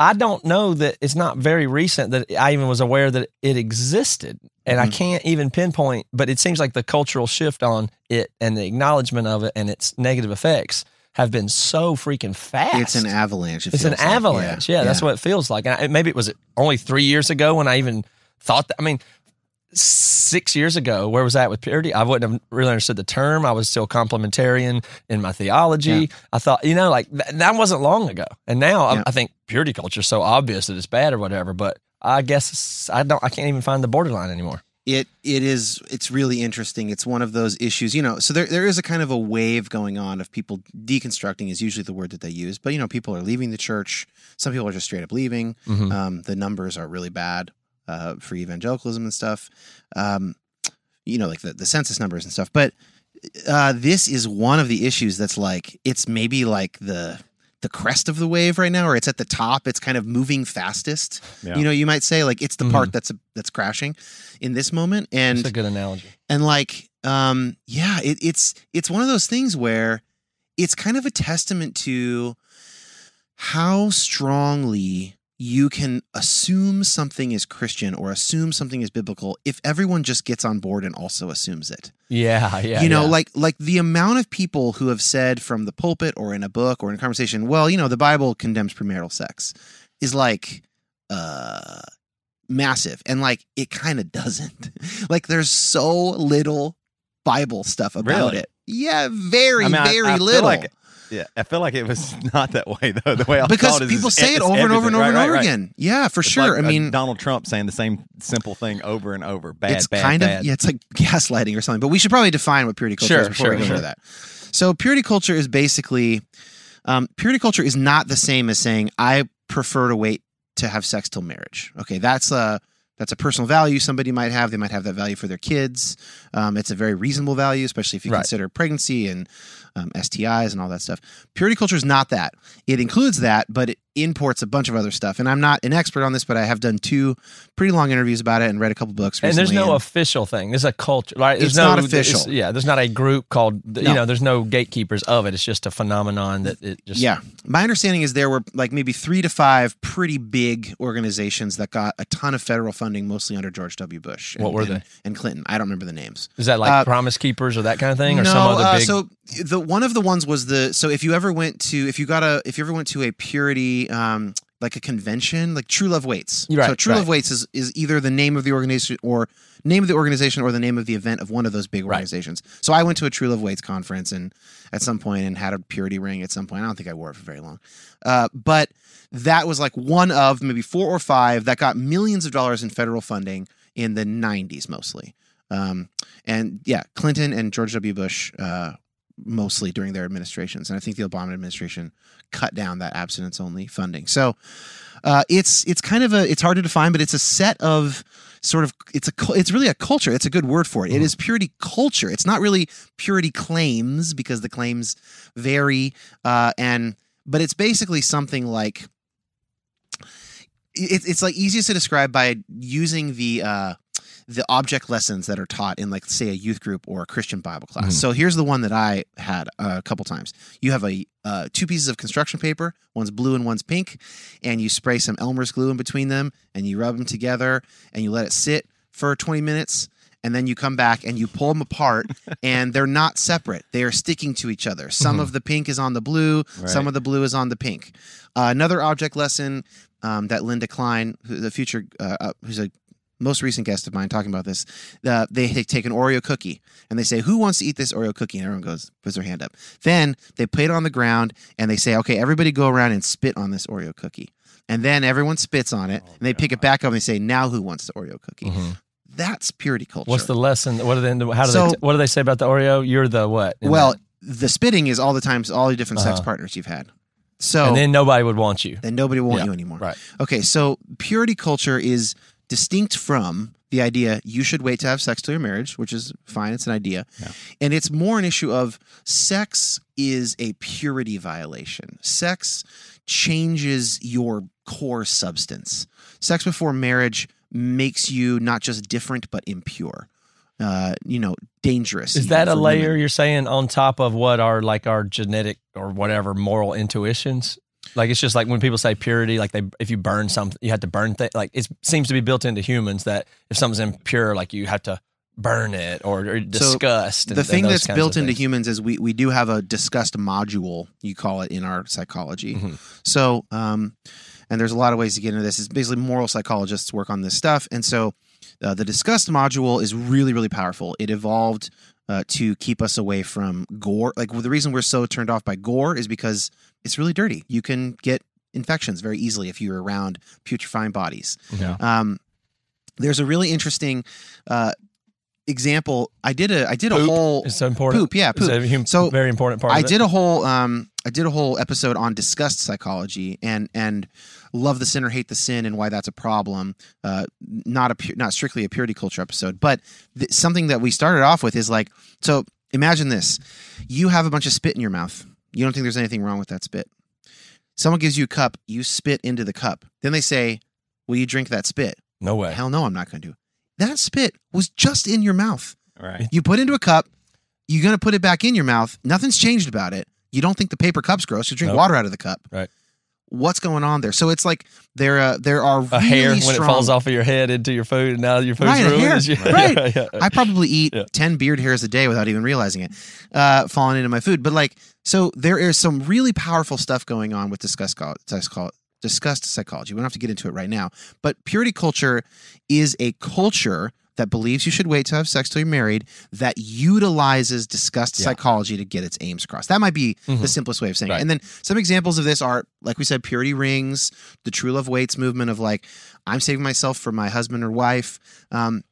A: I don't know that it's not very recent that I even was aware that it existed, and I
E: Mm-hmm.
A: can't even pinpoint. But it seems like the cultural shift on it and the acknowledgement of it and its negative effects have been so freaking fast.
E: It's an avalanche. it
A: It's an
E: like.
A: avalanche. Yeah, that's what it feels like. And I, maybe it was only three years ago when I even thought that. I mean, six years ago, where was I at with purity? I wouldn't have really understood the term. I was still complementarian in my theology.
E: Yeah.
A: I thought, you know, like th- that wasn't long ago. And now
E: Yeah.
A: I, I think purity culture is so obvious that it's bad or whatever. But I guess I don't. I can't even find the borderline anymore.
E: it it is it's really interesting it's one of those issues you know so there, there is a kind of a wave going on of people deconstructing is usually the word that they use but you know people are leaving the church some people are just straight up leaving
A: Mhm.
E: um, the numbers are really bad uh, for evangelicalism and stuff. Um, you know like the, the census numbers and stuff. But uh, this is one of the issues that's like it's maybe like the the crest of the wave right now or it's at the top. It's kind of moving fastest.
D: Yeah.
E: you know you might say like it's the part that's that's crashing in this moment. And
A: It's a good analogy.
E: and like um yeah it, it's it's one of those things where it's kind of a testament to how strongly you can assume something is christian or assume something is biblical if everyone just gets on board and also assumes it
A: Yeah, yeah.
E: you know
A: yeah.
E: like like the amount of people who have said from the pulpit or in a book or in a conversation well you know the bible condemns premarital sex is like uh massive and like it kind of doesn't *laughs* like there's so little bible stuff about
D: Really?
E: it yeah very
D: I mean,
E: very
D: I feel
E: little
D: like- Yeah, I feel like it was *laughs* not that way though. The way I
E: because
D: is
E: people
D: it's-
E: say it over and over and over
D: everything.
E: and over
D: right, right.
E: again yeah for
D: It's
E: sure
D: like,
E: i
D: uh,
E: mean
D: Donald Trump saying the same simple thing over and over. Bad,
E: it's
D: bad,
E: kind
D: bad.
E: of yeah, it's like *laughs* gaslighting or something. But we should probably define what purity culture
A: Sure,
E: is before
A: sure,
E: we go
A: sure.
E: into that. So purity culture is basically um, purity culture is not the same as saying I prefer to wait to have sex till marriage. Okay, that's a that's a personal value somebody might have. They might have that value for their kids. Um, it's a very reasonable value, especially if you
A: Right.
E: consider pregnancy and um, STIs and all that stuff. Purity culture is not that. It includes that, but it imports a bunch of other stuff. And I'm not an expert on this, but I have done two pretty long interviews about it and read a couple books.
A: and there's no official thing. There's a culture, right? There's
E: It's
A: no,
E: not official.
A: yeah, there's not a group called.
E: No.
A: You know, there's no gatekeepers of it. It's just a phenomenon that it just.
E: Yeah. My understanding is there were like maybe three to five pretty big organizations that got a ton of federal funding, mostly under George W. Bush. And,
A: What were
E: and-
A: they?
E: And Clinton. I don't remember the names.
A: Is that like
E: Uh,
A: Promise Keepers or that kind of thing, or
E: no,
A: some other
E: uh, so the one of the ones was the so if you ever went to if you got a if you ever went to a purity um like a convention like True Love Waits.
A: Right,
E: so True
A: right.
E: Love Waits is is either the name of the organization or name of the organization or the name of the event of one of those big
A: Right.
E: organizations. So I went to a True Love Waits conference and at some point and had a purity ring at some point. I don't think I wore it for very long. Uh, but that was like one of maybe four or five that got millions of dollars in federal funding in the 90s mostly. Um, and yeah, Clinton and George W. Bush uh, mostly during their administrations, and I think the Obama administration cut down that abstinence only funding. So uh, it's it's kind of a it's hard to define, but it's a set of sort of it's a it's really a culture. It's a good word for it. It is purity culture. It's not really purity claims because the claims vary, uh, and but it's basically something like it, it's like easiest to describe by using the uh, the object lessons that are taught in like say a youth group or a Christian Bible class.
A: Mhm.
E: So here's the one that I had a couple times. You have a uh, two pieces of construction paper, one's blue and one's pink, and you spray some Elmer's glue in between them, and you rub them together, and you let it sit for 20 minutes. And then you come back and you pull them apart, *laughs* and they're not separate. They are sticking to each other. Some of the pink is on the blue, some of the blue is on the pink. Uh, another object lesson um, that Linda Klein, who, the future, uh, uh, who's a most recent guest of mine talking about this. Uh, they take an Oreo cookie and they say, "Who wants to eat this Oreo cookie?" And everyone goes, puts their hand up. Then they put it on the ground and they say, "Okay, everybody go around and spit on this Oreo cookie." And then everyone spits on it and they pick it back up and they say, "Now who wants the Oreo cookie?" That's purity culture.
A: Mm-hmm. What's the lesson? What do they? How do
E: So-
A: they? What do they say about the Oreo? You're the what?
E: well?
A: that?
E: The spitting is all the times, all the different sex
A: Uh-huh.
E: partners you've had. So
A: and then nobody would want you.
E: then nobody will want
A: Yeah,
E: you anymore.
A: right.
E: Okay, so purity culture is distinct from the idea you should wait to have sex till your marriage, which is fine. It's an idea. And it's more an issue of sex is a purity violation. Sex changes your core substance. Sex before marriage makes you not just different, but impure. Uh, you know, dangerous.
A: Is that a layer
E: women.
A: you're saying on top of what are like our genetic or whatever moral intuitions? Like it's just like when people say purity, like they if you burn something, you have to burn things. Like it seems to be built into humans that if something's impure, like you have to burn it or, or disgust. and-
E: the
A: and
E: thing
A: those
E: that's built into humans is we we do have a disgust module you call it in our psychology
A: Mm-hmm.
E: so um and there's a lot of ways to get into this it's basically moral psychologists work on this stuff and so uh, the disgust module is really really powerful it evolved uh, to keep us away from gore like well, the reason we're so turned off by gore is because it's really dirty you can get infections very easily if you're around putrefying bodies
A: Yeah.
E: um, there's a really interesting uh, example. I did a I did a whole
A: is so important.
E: poop. Yeah,
A: It's
E: poop.
A: a hum-
E: So,
A: very important part.
E: I
A: of it.
E: did a whole um I did a whole episode on disgust psychology and and love the sin or hate the sin and why that's a problem. Uh, not a pu- not strictly a purity culture episode, but th- something that we started off with is like so. Imagine this: you have a bunch of spit in your mouth. You don't think there's anything wrong with that spit. Someone gives you a cup, you spit into the cup. Then they say, "Will you drink that spit?"
A: No way.
E: Hell no, I'm not going to. Do. That spit was just in your mouth.
D: Right.
E: You put into a cup. You're going to put it back in your mouth. Nothing's changed about it. You don't think the paper cup's gross. You drink
A: Nope.
E: water out of the cup.
A: Right.
E: What's going on there? So it's like there, uh, there are
A: A hair
E: really
A: when it falls off of your head into your food, and now your food's
E: Right,
A: ruined.
E: hair.
A: is *laughs*
E: Right.
A: yeah, yeah.
E: I probably eat
A: Yeah.
E: 10 beard hairs a day without even realizing it, uh, falling into my food. But like, so there is some really powerful stuff going on with psycho- disgust psychology. We don't have to get into it right now. But purity culture is a culture that believes you should wait to have sex till you're married that utilizes disgust
A: Yeah.
E: psychology to get its aims across. That might be
A: Mhm.
E: the simplest way of saying
A: Right.
E: it. And then some examples of this are, like we said, purity rings, the true love waits movement of like, I'm saving myself for my husband or wife. Um,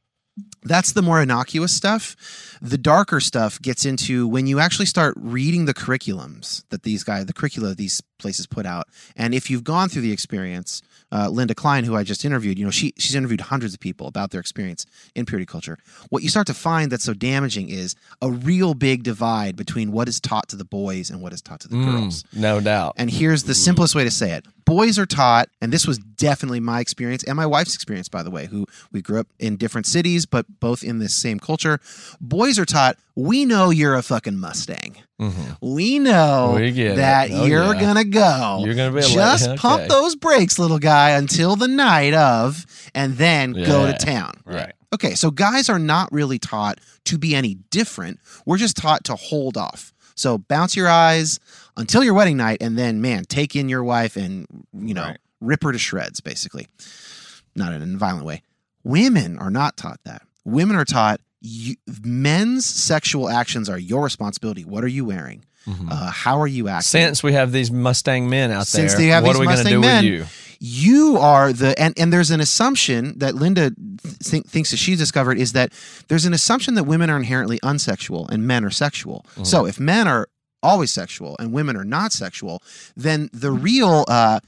E: that's the more innocuous stuff. The darker stuff gets into when you actually start reading the curriculums that these guys, the curricula these places put out. And if you've gone through the experience, uh, Linda Klein, who I just interviewed, you know, she she's interviewed hundreds of people about their experience in purity culture. What you start to find that's so damaging is a real big divide between what is taught to the boys and what is taught to the
A: Mm,
E: girls.
A: no doubt.
E: And here's the simplest way to say it. Boys are taught, and this was definitely my experience and my wife's experience, by the way, who we grew up in different cities, but both in this same culture. Boys are taught, we know you're a fucking Mustang.
A: Mhm.
E: We know
A: We
E: that
A: Oh,
E: you're
A: yeah.
E: gonna go.
A: You're gonna be
E: just
A: lady.
E: pump those brakes, little guy, until the night of, and then go to town.
D: Right.
E: Okay, so guys are not really taught to be any different. We're just taught to hold off. So bounce your eyes until your wedding night, and then man, take in your wife and you know
D: Right.
E: rip her to shreds, basically. Not in a violent way. Women are not taught that. Women are taught you, men's sexual actions are your responsibility. What are you wearing?
A: Mhm.
E: Uh, how are you acting?
A: Since we have these Mustang men out
E: Since
A: there,
E: they have
A: what
E: these
A: are we going to do
E: men,
A: with you?
E: You are the and and there's an assumption that Linda th- thinks that she's discovered is that there's an assumption that women are inherently unsexual and men are sexual.
A: Mm-hmm.
E: So if men are always sexual and women are not sexual, then the real uh,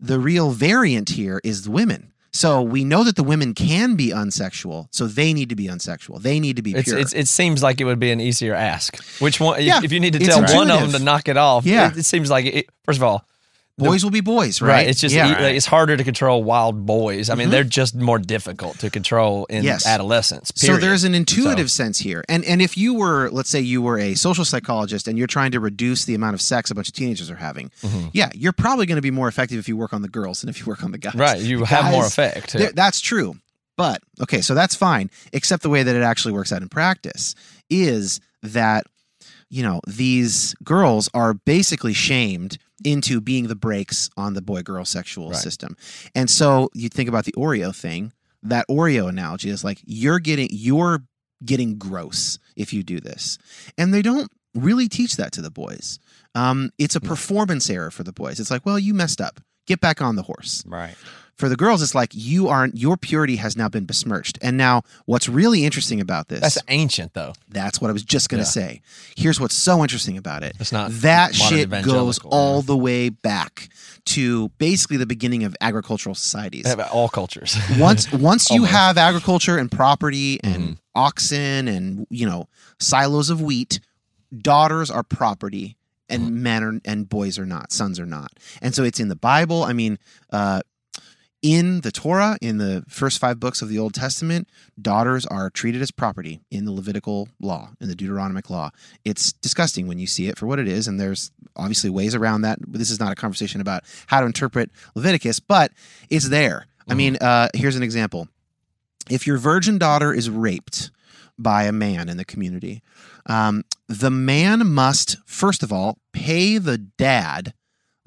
E: the real variant here is the women. So we know that the women can be unsexual, so they need to be unsexual. They need to be
A: It's,
E: pure.
A: it's, it seems like it would be an easier ask. Which one? if-
E: Yeah,
A: if, you need to tell one of them to knock it off,
E: Yeah.
A: it, it seems like it, first of all,
E: boys will be boys,
A: right?
E: right?
A: It's just
E: yeah.
A: like, it's harder to control wild boys. I mean,
E: Mhm.
A: they're just more difficult to control in
E: Yes.
A: adolescence.
E: So there's an intuitive sense here. And and if you were, let's say you were a social psychologist and you're trying to reduce the amount of sex a bunch of teenagers are having,
A: Mhm.
E: yeah, you're probably going to be more effective if you work on the girls than if you work on the guys.
A: right. You
E: The
A: have more effect.
E: there- That's true. But okay, so that's fine, except the way that it actually works out in practice is that you know, these girls are basically shamed into being the brakes on the boy girl sexual
A: Right.
E: system. And so you think about the Oreo thing. that Oreo analogy is like you're getting you're getting gross if you do this, and they don't really teach that to the boys. Um, it's a performance error for the boys. It's like, well, you messed up. Get back on the horse.
A: Right.
E: For the girls, it's like you aren't. Your purity has now been besmirched. And now, what's really interesting about this?
A: That's ancient though.
E: That's what I was just going to
A: Yeah.
E: say. Here's what's so interesting about it.
A: It's not
E: that shit goes all the way back to basically the beginning of agricultural societies.
A: All cultures. *laughs*
E: once once you have agriculture and property and
A: Mhm.
E: oxen and you know silos of wheat, daughters are property and
A: Mm-hmm.
E: men are and boys are not, sons are not. And so it's in the Bible. I mean, uh in the Torah, in the first five books of the Old Testament, daughters are treated as property in the Levitical law, in the Deuteronomic law. It's disgusting when you see it for what it is, and there's obviously ways around that. This is not a conversation about how to interpret Leviticus, but it's there. I mean, uh, here's an example. If your virgin daughter is raped by a man in the community, um, the man must, first of all, pay the dad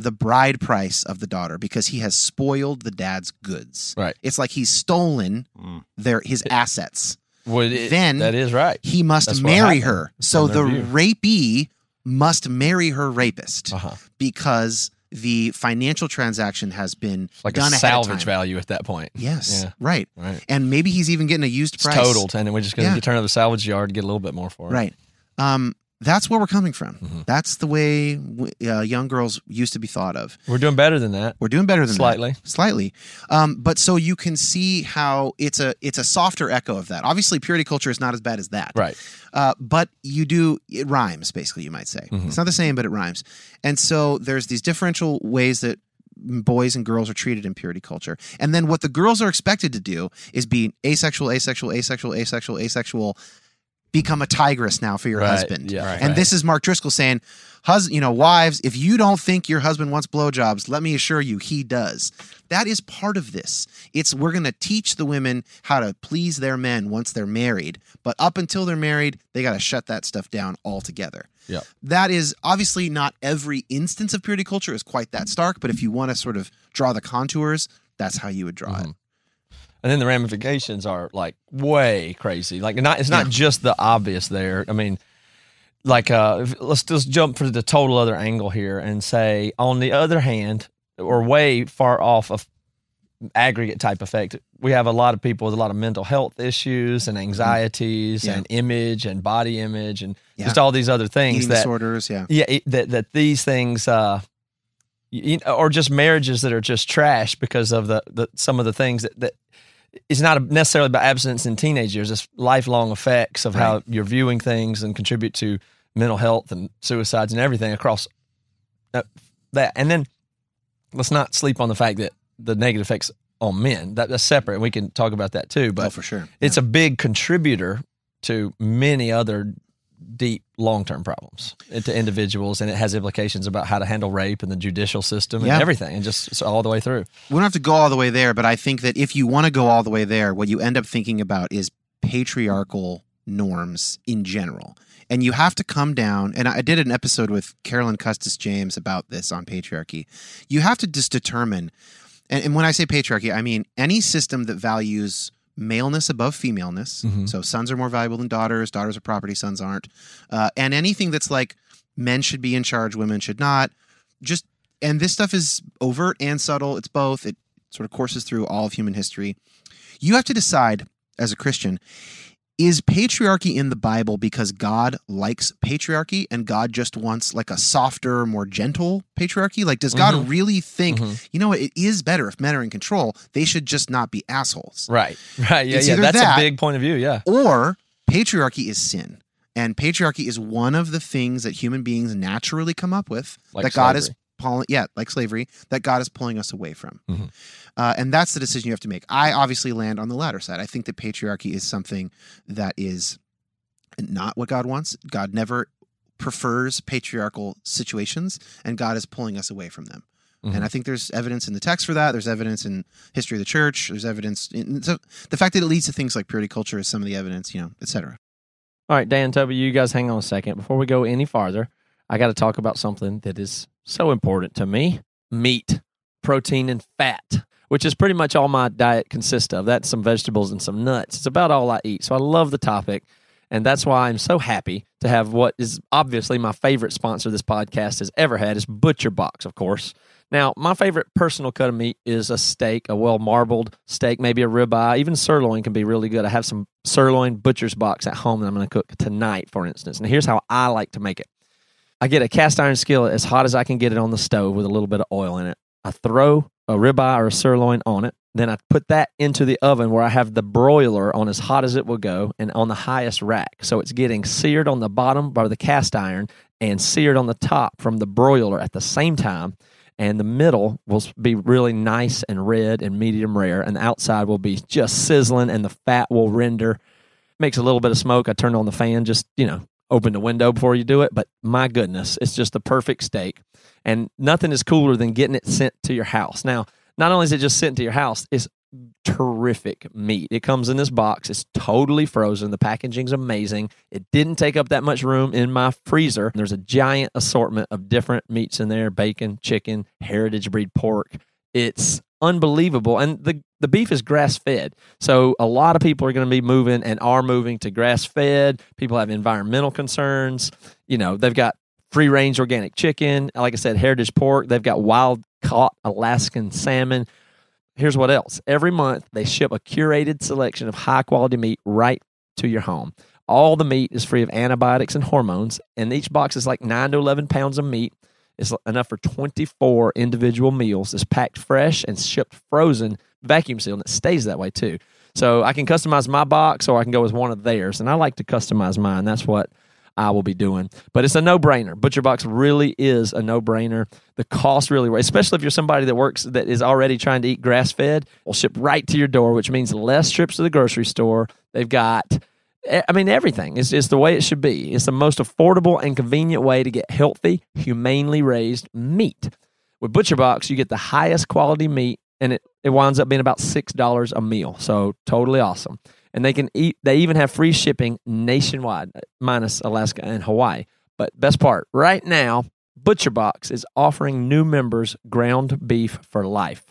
E: the bride price of the daughter because he has spoiled the dad's goods.
A: Right.
E: It's like he's stolen
A: Mm.
E: their his assets.
A: It-
E: Then-
A: that is right.
E: He must
A: That's
E: marry her. So the
A: view.
E: rapee must marry her rapist
A: Uh-huh.
E: because the financial transaction has been
A: Like
E: done
A: a salvage value at that point.
E: Yes,
A: Yeah.
E: right.
A: Right.
E: And maybe he's even getting a used
A: It's
E: price.
A: totaled, and then we're just going to
E: Yeah.
A: turn to the salvage yard and get a little bit more for it.
E: Right. Um, that's where we're coming from.
A: Mhm.
E: That's the way uh, young girls used to be thought of.
A: We're doing better than that.
E: We're doing better than that.
A: Slightly.
E: slightly. Um, but so you can see how it's a it's a softer echo of that. Obviously, purity culture is not as bad as that.
A: Right.
E: Uh, but you do it rhymes basically. You might say
A: Mhm.
E: it's not the same, but it rhymes. And so there's these differential ways that boys and girls are treated in purity culture. And then what the girls are expected to do is be asexual, asexual, asexual, asexual, asexual. Become a tigress now for your
A: Right,
E: husband.
A: yeah, Right.
E: And this is Mark Driscoll saying, "Hus, you know, wives, if you don't think your husband wants blowjobs, let me assure you, he does." That is part of this. It's we're going to teach the women how to please their men once they're married, but up until they're married, they got to shut that stuff down altogether.
A: Yep.
E: That is obviously not every instance of purity culture is quite that stark, but if you want to sort of draw the contours, that's how you would draw it.
A: Mm-hmm. And then the ramifications are like way crazy. Like not it's not just the obvious there. I mean, like uh let's just jump for the total other angle here and say on the other hand, or way far off of aggregate type effect, we have a lot of people with a lot of mental health issues and anxieties
E: Mm-hmm. Yeah.
A: and image and body image and
E: Yeah.
A: just all these other things
E: Eating
A: that
E: disorders, yeah.
A: yeah that that these things uh you, or just marriages that are just trash because of the, the some of the things that that it's not necessarily about abstinence in teenage years. It's lifelong effects of how you're viewing things and contribute to mental health and suicides and everything across that, that. And then let's not sleep on the fact that the negative effects on men that, that's separate we can talk about that too but
E: oh, for sure.
A: it's a big contributor to many other deep long-term problems to individuals and it has implications about how to handle rape and the judicial system and
E: Yeah.
A: everything and just all the way through
E: we don't have to go all the way there, but I think that if you want to go all the way there, what you end up thinking about is patriarchal norms in general. And you have to come down, and I did an episode with Carolyn Custis James about this on patriarchy. You have to just determine, and, and when I say patriarchy, I mean any system that values maleness above femaleness.
A: Mhm.
E: So sons are more valuable than daughters, daughters are property, sons aren't. Uh, and anything that's like men should be in charge, women should not. Just and this stuff is overt and subtle. It's both. It sort of courses through all of human history. You have to decide as a Christian is patriarchy in the Bible because God likes patriarchy and God just wants like a softer, more gentle patriarchy? Like, does God
A: Mhm.
E: really think,
A: Mhm.
E: you know what, it is better if men are in control? They should just not be assholes.
A: right *laughs* right yeah
E: It's
A: yeah that's
E: that-
A: a big point of view yeah
E: Or patriarchy is sin. And patriarchy is one of the things that human beings naturally come up with
A: Like
E: that God is pulling, yeah, like slavery, that God is pulling us away from.
A: Mhm.
E: Uh, and that's the decision you have to make. I obviously land on the latter side. I think that patriarchy is something that is not what God wants. God never prefers patriarchal situations, and God is pulling us away from them.
A: Mhm.
E: And I think there's evidence in the text for that. There's evidence in history of the church. There's evidence. In, so the fact that it leads to things like purity culture is some of the evidence, you know, et cetera.
F: All right, Dan, Toby, you guys hang on a second. Before we go any farther, I got to talk about something that is so important to me meat, protein, and fat.
A: Which is pretty much all my diet consists of. That's some vegetables and some nuts. It's about all I eat. So I love the topic. And that's why I'm so happy to have what is obviously my favorite sponsor this podcast has ever had is Butcher Box, of course. Now, my favorite personal cut of meat is a steak, a well marbled steak, maybe a ribeye, even sirloin can be really good. I have some sirloin butcher's box at home that I'm going to cook tonight, for instance. And here's how I like to make it. I get a cast iron skillet as hot as I can get it on the stove with a little bit of oil in it. I throw a ribeye or a sirloin on it. Then I put that into the oven where I have the broiler on as hot as it will go and on the highest rack. So it's getting seared on the bottom by the cast iron and seared on the top from the broiler at the same time. And the middle will be really nice and red and medium rare. And the outside will be just sizzling and the fat will render. Makes a little bit of smoke. I turn on the fan, just, you know, open the window before you do it. But my goodness, it's just the perfect steak. And nothing is cooler than getting it sent to your house. Now, not only is it just sent to your house, it's terrific meat. It comes in this box. It's totally frozen. The packaging's amazing. It didn't take up that much room in my freezer. There's a giant assortment of different meats in there bacon, chicken, heritage breed pork. It's unbelievable. And the, the beef is grass fed. So a lot of people are going to be moving and are moving to grass fed. People have environmental concerns. You know, they've got free range organic chicken. Like I said, heritage pork. They've got wild caught Alaskan salmon. Here's what else every month they ship a curated selection of high quality meat right to your home. All the meat is free of antibiotics and hormones, and each box is like 9 to 11 pounds of meat. It's enough for 24 individual meals. It's packed fresh and shipped frozen, vacuum sealed, and it stays that way too. So I can customize my box or I can go with one of theirs. And I like to customize mine. That's what I will be doing. But it's a no brainer. Butcher Box really is a no brainer. The cost really, especially if you're somebody that works that is already trying to eat grass fed, will ship right to your door, which means less trips to the grocery store. They've got, Eh, I mean, everything. It's, it's the way it should be. It's the most affordable and convenient way to get healthy, humanely raised meat. With Butcher Box, you get the highest quality meat, and it, it winds up being about $6 a meal. So totally awesome and they can eat. They even have free shipping nationwide, uh, minus Alaska and Hawaii. But best part, right now, ButcherBox is offering new members ground beef for life.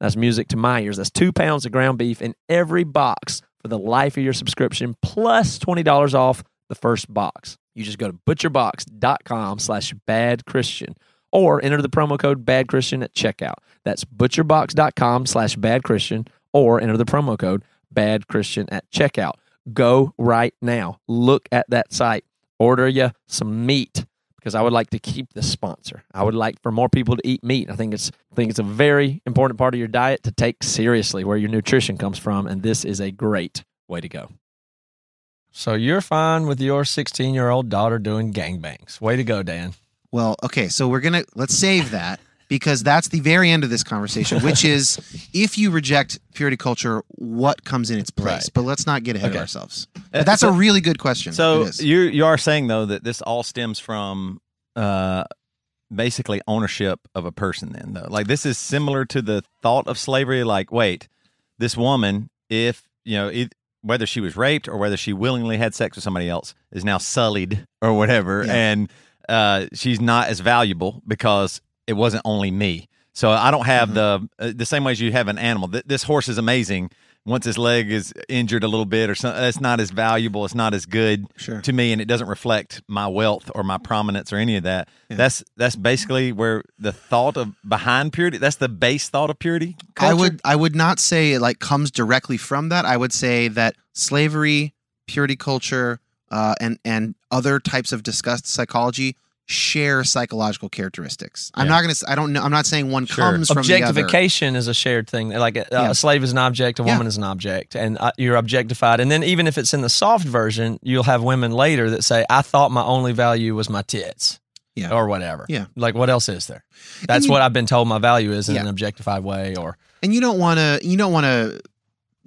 A: That's music to my ears. That's two pounds of ground beef in every box for the life of your subscription, plus plus twenty dollars off the first box. You just go to butcherbox.com slash bad Christian or enter the promo code bad Christian at checkout. That's butcherbox.com slash bad Christian or enter the promo code Bad Christian at checkout. Go right now. Look at that site. Order you some meat because I would like to keep this sponsor. I would like for more people to eat meat. I think it's I think it's a very important part of your diet to take seriously where your nutrition comes from and this is a great way to go. So you're fine with your 16-year-old daughter doing gangbangs. Way to go, Dan.
E: Well, okay, so we're gonna let's save that because that's the very end of this conversation, which *laughs* is if you reject purity culture, what comes in its place?
G: Right.
E: But let's not get ahead
G: Okay.
E: of ourselves. But that's a really good question.
D: So you you are saying though that this all stems from uh basically ownership of a person then though. Like this is similar to the thought of slavery like wait, this woman if, you know, it, whether she was raped or whether she willingly had sex with somebody else is now sullied or whatever
E: Yeah.
D: and uh she's not as valuable because it wasn't only me. So I don't have
E: Mm-hmm.
D: the uh, the same way as you have an animal. Th- This horse is amazing. Once his leg is injured a little bit or something, it's not as valuable. It's not as good
E: Sure.
D: to me, and it doesn't reflect my wealth or my prominence or any of that.
E: Yeah.
D: That's that's basically where the thought of behind purity. That's the base thought of purity.
E: I would I would not say it like comes directly from that. I would say that slavery, purity culture, uh, and and other types of disgust psychology share psychological characteristics. I'm
D: Yeah.
E: not gonna. I don't know. I'm not saying one
D: Sure.
E: comes from the other.
G: Objectification is a shared thing. Like a,
E: Yeah.
G: a slave is an object, a
E: Yeah.
G: woman is an object, and uh, you're objectified. And then even if it's in the soft version, you'll have women later that say, "I thought my only value was my tits."
E: Yeah.
G: Or whatever.
E: Yeah.
G: Like what else is there? That's
E: you-
G: what I've been told my value is in an objectified way or
E: and you don't want to you don't want to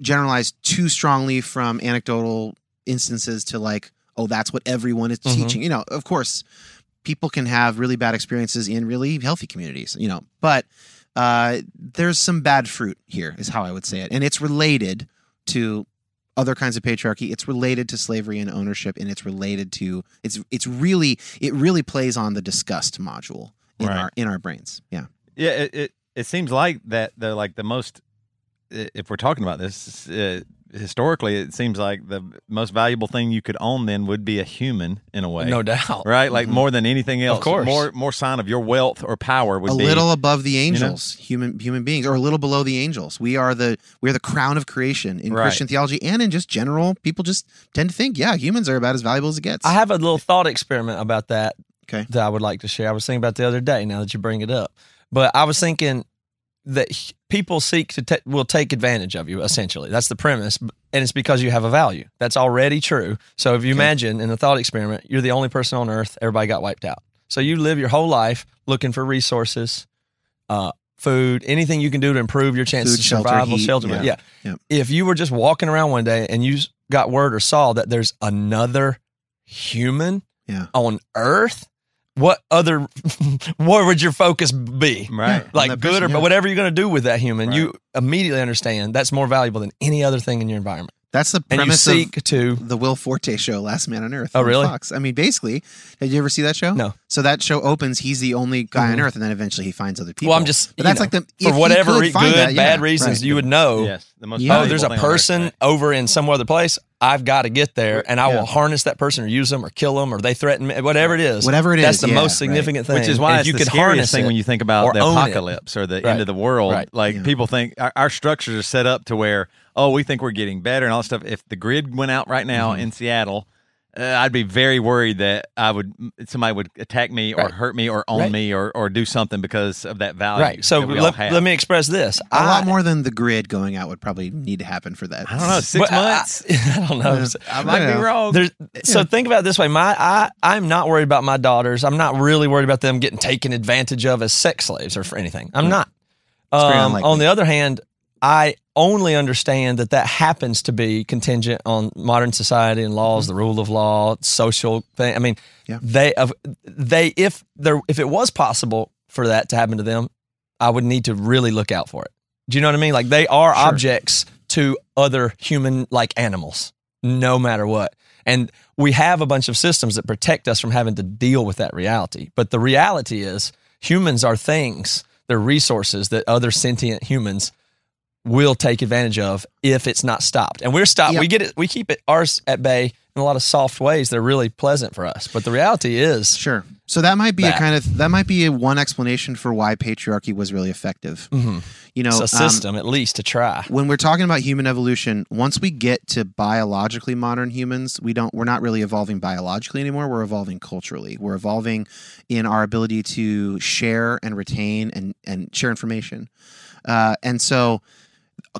E: generalize too strongly from anecdotal instances to like oh that's what everyone is
G: Mhm.
E: teaching you know of course people can have really bad experiences in really healthy communities you know. But uh, there's some bad fruit here is how i would say it. And it's related to other kinds of patriarchy. It's related to slavery and ownership and it's related to it's it's really it really plays on the disgust module in
D: Right.
E: our in our brains. Yeah.
D: Yeah, it, it it seems like that the like the most if we're talking about this, uh, historically, it seems like the most valuable thing you could own then would be a human in a way.
A: No doubt.
D: Right? Like mm-hmm. more than anything else.
A: Of course.
D: More more sign of your wealth or power would
E: a
D: be
E: little above the
D: know?
E: angels, human human beings, or a little below the angels. We are the we are the crown of creation in
D: Right.
E: Christian theology and in just general. People just tend to think, yeah, humans are about as valuable as it gets.
A: I have a little thought experiment about that
E: Okay.
A: that I would like to share. I was thinking about the other day. Now that you bring it up, but I was thinking that people seek to ta will take advantage of you. Essentially, that's the premise, and it's because you have a value. That's already true. So if you imagine in a thought experiment, you're the only person on Earth. Everybody got wiped out. So you live your whole life looking for resources, uh, food, anything you can do to improve your chances
E: Food,
A: of
E: shelter,
A: survival,
E: heat,
A: shelter.
E: yeah.
A: yeah.
E: Yeah.
A: If you were just walking around one day and you got word or saw that there's another human
E: Yeah.
A: on Earth, what other *laughs* where would your focus be?
D: Right.
A: Like good
E: person,
A: or
E: yeah.
A: whatever you're going to do with that human,
D: Right.
A: you immediately understand that's more valuable than any other thing in your environment.
E: That's the
A: And you
E: premise of
A: seek to
E: the Will Forte show, Last Man on Earth.
A: Oh,
E: on
A: really?
E: Fox. I mean, basically, did you ever see that show?
A: No.
E: So that show opens. He's the only guy on
A: Mhm.
E: Earth, and then eventually he finds other people.
A: well, I'm just
E: But that's
A: know,
E: like the
A: for whatever re- good
E: that, yeah,
A: bad reasons
E: right.
A: you would know.
D: Yes. The most
E: Yeah.
A: Oh, there's a
D: valuable earth,
A: person
D: right.
A: over in some other place. I've got to get there, and I
E: Yeah.
A: will harness that person or use them or kill them or they threaten me. Whatever it is,
E: Whatever it
A: that's
E: is,
A: the
E: yeah,
A: most
E: right.
A: significant thing.
D: Which is why it's
A: you
D: the
A: could harness
D: scariest thing
A: it
D: when you think about the
A: own it.
D: apocalypse or the
A: Right.
D: end of the world.
A: Right.
D: Like
E: Yeah.
D: people think our, our structures are set up to where, oh, we think we're getting better and all that stuff. If the grid went out right now
A: Mm-hmm.
D: in Seattle, uh, I'd be very worried that I would somebody would attack me or
A: Right.
D: hurt me or own
A: Right.
D: me or, or do something because of that value.
A: right. So
D: that we all
A: let, let me express this.
E: A
A: I-
E: lot more than the grid going out would probably need to happen for that.
D: I don't know, six
A: but I-
D: months. *laughs*
A: I, don't know.
D: I might
E: Yeah.
D: be wrong.
A: There's, So think about it this way. My I I'm not worried about my daughters. I'm not really worried about them getting taken advantage of as sex slaves or for anything. I'm not. Um, on the other hand, I only understand that that happens to be contingent on modern society and laws, mm-hmm. the rule of law, social thing. I mean,
E: Yeah.
A: they of they if there if it was possible for that to happen to them, I would need to really look out for it. Do you know what I mean? Like they are
E: Sure.
A: objects to other human like animals, no matter what. And we have a bunch of systems that protect us from having to deal with that reality. But the reality is humans are things, they're resources that other sentient humans will take advantage of if it's not stopped. And we're stopped.
E: Yep.
A: We get it. We keep it ours at bay in a lot of soft ways. They're really pleasant for us. But the reality is,
E: Sure. So that might be a kind of that might be a one explanation for why patriarchy was really effective.
A: Mhm.
E: You know,
A: it's a
E: um,
A: system at least to try.
E: when we're talking about human evolution, once we get to biologically modern humans, we don't we're not really evolving biologically anymore. We're evolving culturally. We're evolving in our ability to share and retain and and share information. Uh, and so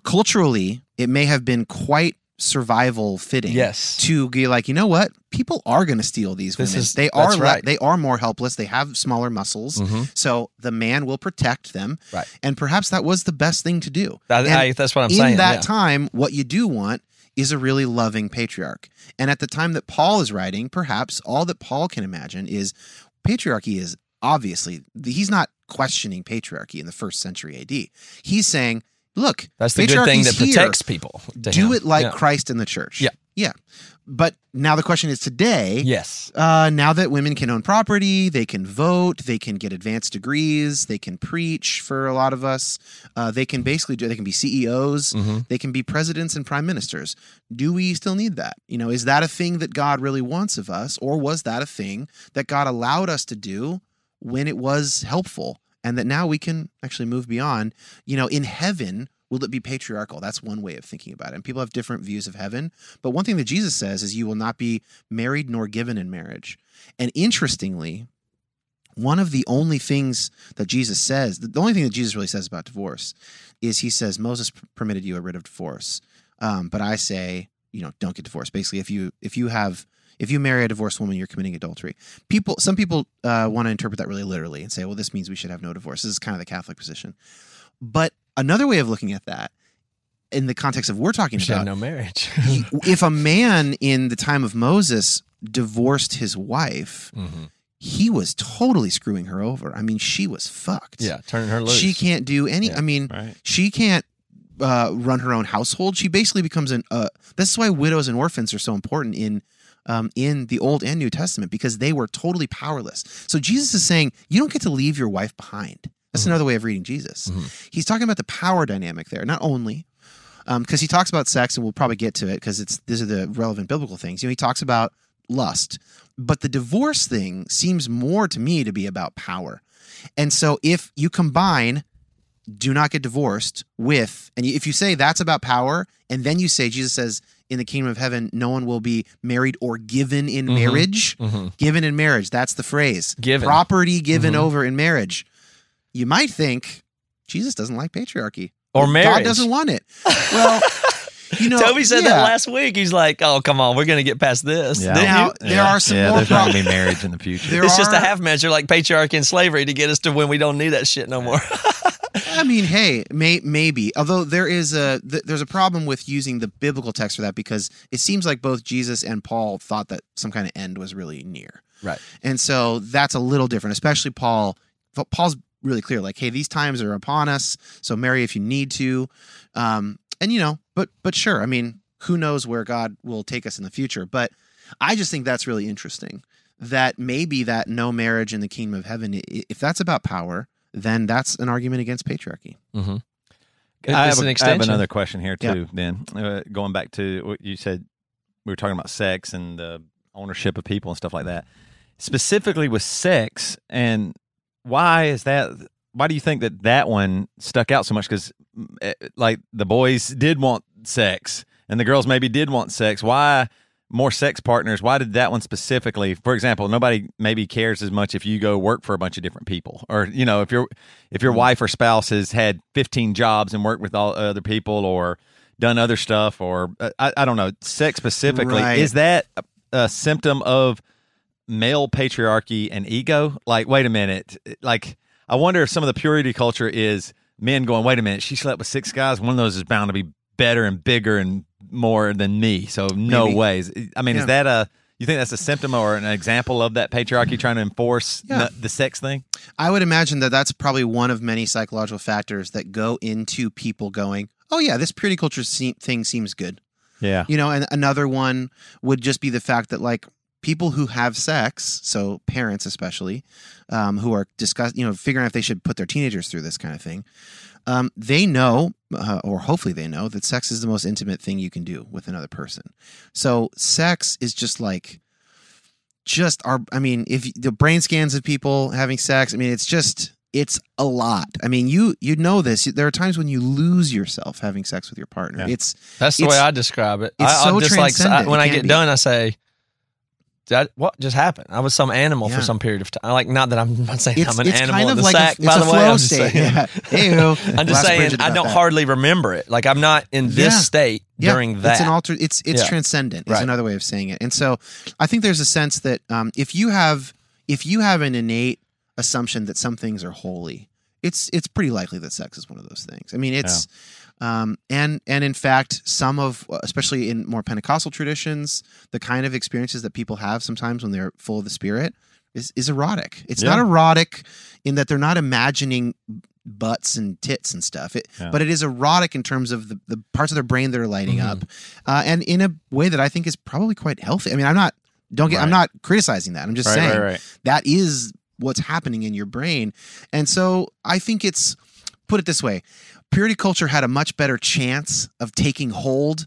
E: culturally, it may have been quite survival fitting
A: Yes.
E: to be like, you know what? People are going to steal these
A: This
E: women.
A: is-
E: they are le-
A: right.
E: they are more helpless. They have smaller muscles.
A: Mhm.
E: So the man will protect them.
A: Right.
E: And perhaps that was the best thing to do.
A: That- I- that's what I'm
E: in
A: saying, In
E: that
A: yeah.
E: time, what you do want is a really loving patriarch. And at the time that Paul is writing, perhaps all that Paul can imagine is patriarchy is obviously he's not questioning patriarchy in the first century AD. He's saying, look,
A: That's the good thing that
E: here.
A: protects people.
E: Do
A: him.
E: it like
A: Yeah.
E: Christ in the church.
A: Yeah.
E: Yeah. But now the question is today,
A: Yes.
E: uh, now that women can own property, they can vote, they can get advanced degrees, they can preach for a lot of us. Uh, they can basically do, they can be CEOs,
A: Mhm.
E: they can be presidents and prime ministers. Do we still need that? You know, is that a thing that God really wants of us? Or was that a thing that God allowed us to do when it was helpful? And that now we can actually move beyond, you know, in heaven, will it be patriarchal? That's one way of thinking about it. And people have different views of heaven. But one thing that Jesus says is, you will not be married nor given in marriage. And interestingly, one of the only things that Jesus says, the only thing that Jesus really says about divorce is he says, Moses permitted you a writ of divorce. Um, but I say, you know, don't get divorced. Basically, if you if you have if you marry a divorced woman, you're committing adultery. People, some people uh, want to interpret that really literally and say, well, this means we should have no divorce. This is kind of the Catholic position. But another way of looking at that, in the context of we're talking about,
A: no marriage. *laughs*
E: if a man in the time of Moses divorced his wife,
A: Mhm.
E: he was totally screwing her over. I mean, she was fucked.
A: Yeah, turning her loose.
E: She can't do any.
A: Yeah,
E: I mean,
D: right.
E: she can't uh, run her own household. She basically becomes an. Uh, this is why widows and orphans are so important in. Um, in the Old and New Testament, because they were totally powerless. So Jesus is saying, you don't get to leave your wife behind. That's
A: Mm-hmm.
E: another way of reading Jesus. He's talking about the power dynamic there, not only, because he talks about sex, and we'll probably get to it because it's these are the relevant biblical things. You know, he talks about lust, but the divorce thing seems more to me to be about power. And so, if you combine do not get divorced with and if you say that's about power and then you say jesus says in the kingdom of heaven no one will be married or given in
A: Mhm.
E: marriage
A: Mhm.
E: given in marriage that's the phrase
A: Given.
E: property given
A: Mhm.
E: over in marriage you might think jesus doesn't like patriarchy
A: Or marriage.
E: god doesn't want it well *laughs* you know
A: Toby said
E: yeah.
A: that last week. He's like, "Oh, come on, we're gonna get past this."
D: Yeah.
E: Now,
A: you?
E: there are some
D: yeah,
E: more
D: there's not going to be marriage in the future. *laughs*
E: There
A: It's just a half measure like patriarchy and slavery to get us to when we don't need that shit no more. *laughs*
E: I mean, hey, may, maybe. Although there is a th- there's a problem with using the biblical text for that because it seems like both Jesus and Paul thought that some kind of end was really near.
A: Right.
E: And so that's a little different, especially Paul. Paul's really clear, like, hey, these times are upon us, so marry if you need to. Um, and you know, but but sure, I mean, who knows where God will take us in the future? But I just think that's really interesting. That maybe that no marriage in the kingdom of heaven, if that's about power, then that's an argument against patriarchy.
A: mm-hmm.
D: I have,
A: an
D: a- I have another question here
E: Yeah.
D: too. Then uh, going back to what you said, we were talking about sex and the ownership of people and stuff like that. Specifically with sex, and why is that? Why do you think that that one stuck out so much? Because like the boys did want sex, and the girls maybe did want sex. Why? More sex partners. Why did that one specifically? For example, nobody maybe cares as much if you go work for a bunch of different people, or you know, if your if your wife or spouse has had fifteen jobs and worked with all other people, or done other stuff, or uh, I, I don't know, sex specifically,
E: Right.
D: is that a, a symptom of male patriarchy and ego? Like, wait a minute, like I wonder if some of the purity culture is men going, wait a minute, she slept with six guys. One of those is bound to be better and bigger and more than me. So no
E: Maybe.
D: ways. I mean,
E: Yeah.
D: is that a you think that's a symptom or an example of that patriarchy trying to enforce
E: Yeah.
D: the, the sex thing?
E: I would imagine that that's probably one of many psychological factors that go into people going, "Oh yeah, this purity culture se- thing seems good."
D: Yeah.
E: You know, and another one would just be the fact that like people who have sex, so parents especially, um, who are discuss, you know, figuring out if they should put their teenagers through this kind of thing, um, they know, uh, or hopefully they know, that sex is the most intimate thing you can do with another person. So sex is just like, just our. I mean, if the brain scans of people having sex, I mean, it's just. It's a lot. I mean, you you know this. There are times when you lose yourself having sex with your partner.
D: Yeah.
E: It's
A: That's the
E: It's-
A: way I describe it.
E: it's
A: I,
E: so
A: I'm just like. I, when
E: It
A: I get
E: be.
A: done, I say, that, "What just happened?" I was some animal
E: Yeah.
A: for some period of time. Like, not that I'm *laughs* not saying
E: it's,
A: I'm an animal
E: kind
A: in
E: of
A: the
E: like
A: sack.
E: a,
A: by the way, I'm just
E: state.
A: saying.
E: Yeah. *laughs*
A: I'm just
E: Last
A: saying I don't
E: that.
A: hardly remember it. Like I'm not in this
E: Yeah.
A: state during that.
E: It's an alter. It's it's transcendent. Is
A: Right.
E: another way of saying it. And so I think there's a sense that um, if you have if you have an innate assumption that some things are holy, it's it's pretty likely that sex is one of those things. I mean, it's um, and and in fact, some of especially in more Pentecostal traditions, the kind of experiences that people have sometimes when they're full of the Spirit is is erotic. It's not erotic in that they're not imagining butts and tits and stuff. It,
D: Yeah.
E: But it is erotic in terms of the, the parts of their brain that are lighting
A: Mhm.
E: up, uh, and in a way that I think is probably quite healthy. I mean, I'm not don't get I'm not criticizing that. I'm just
D: Right,
E: saying
D: right, right.
E: that is what's happening in your brain. And so I think it's put it this way purity culture had a much better chance of taking hold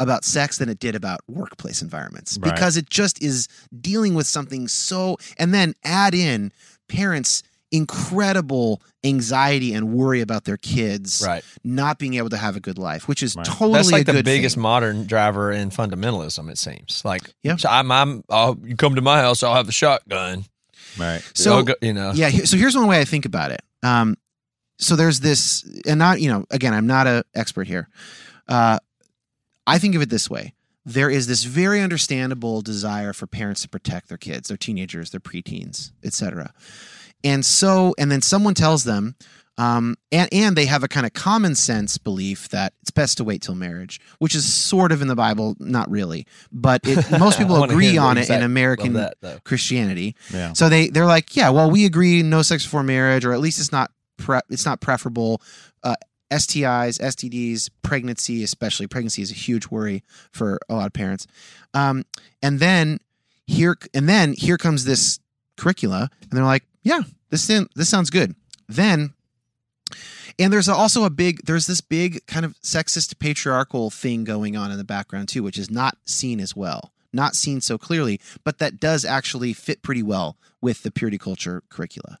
E: about sex than it did about workplace environments
D: Right.
E: because it just is dealing with something so and then add in parents incredible anxiety and worry about their kids
A: right.
E: not being able to have a good life which is
D: Right.
E: totally
A: That's like the biggest
E: thing.
A: modern driver in fundamentalism. It seems like
E: Yeah.
A: So I'm, I'm. Oh, you come to my house, I'll have a shotgun.
D: Right.
E: so
A: go- you know,
E: yeah so here's one way i think about it um so there's this and not you know again i'm not an expert here uh i think of it this way there is this very understandable desire for parents to protect their kids their teenagers their preteens etc and so and then someone tells them um, and and they have a kind of common sense belief that it's best to wait till marriage, which is sort of in the Bible, not really, but it, *laughs* most people agree on it in American
A: that.
E: Christianity.
D: Yeah.
E: So they they're like, yeah, well, we agree, no sex before marriage, or at least it's not pre- it's not preferable. Uh, STIs, STDs, pregnancy, especially pregnancy, is a huge worry for a lot of parents. Um, and then here and then here comes this curricula, and they're like, yeah, this in- this sounds good. Then. And there's also a big there's this big kind of sexist patriarchal thing going on in the background too, which is not seen as well, not seen so clearly, but that does actually fit pretty well with the purity culture curricula.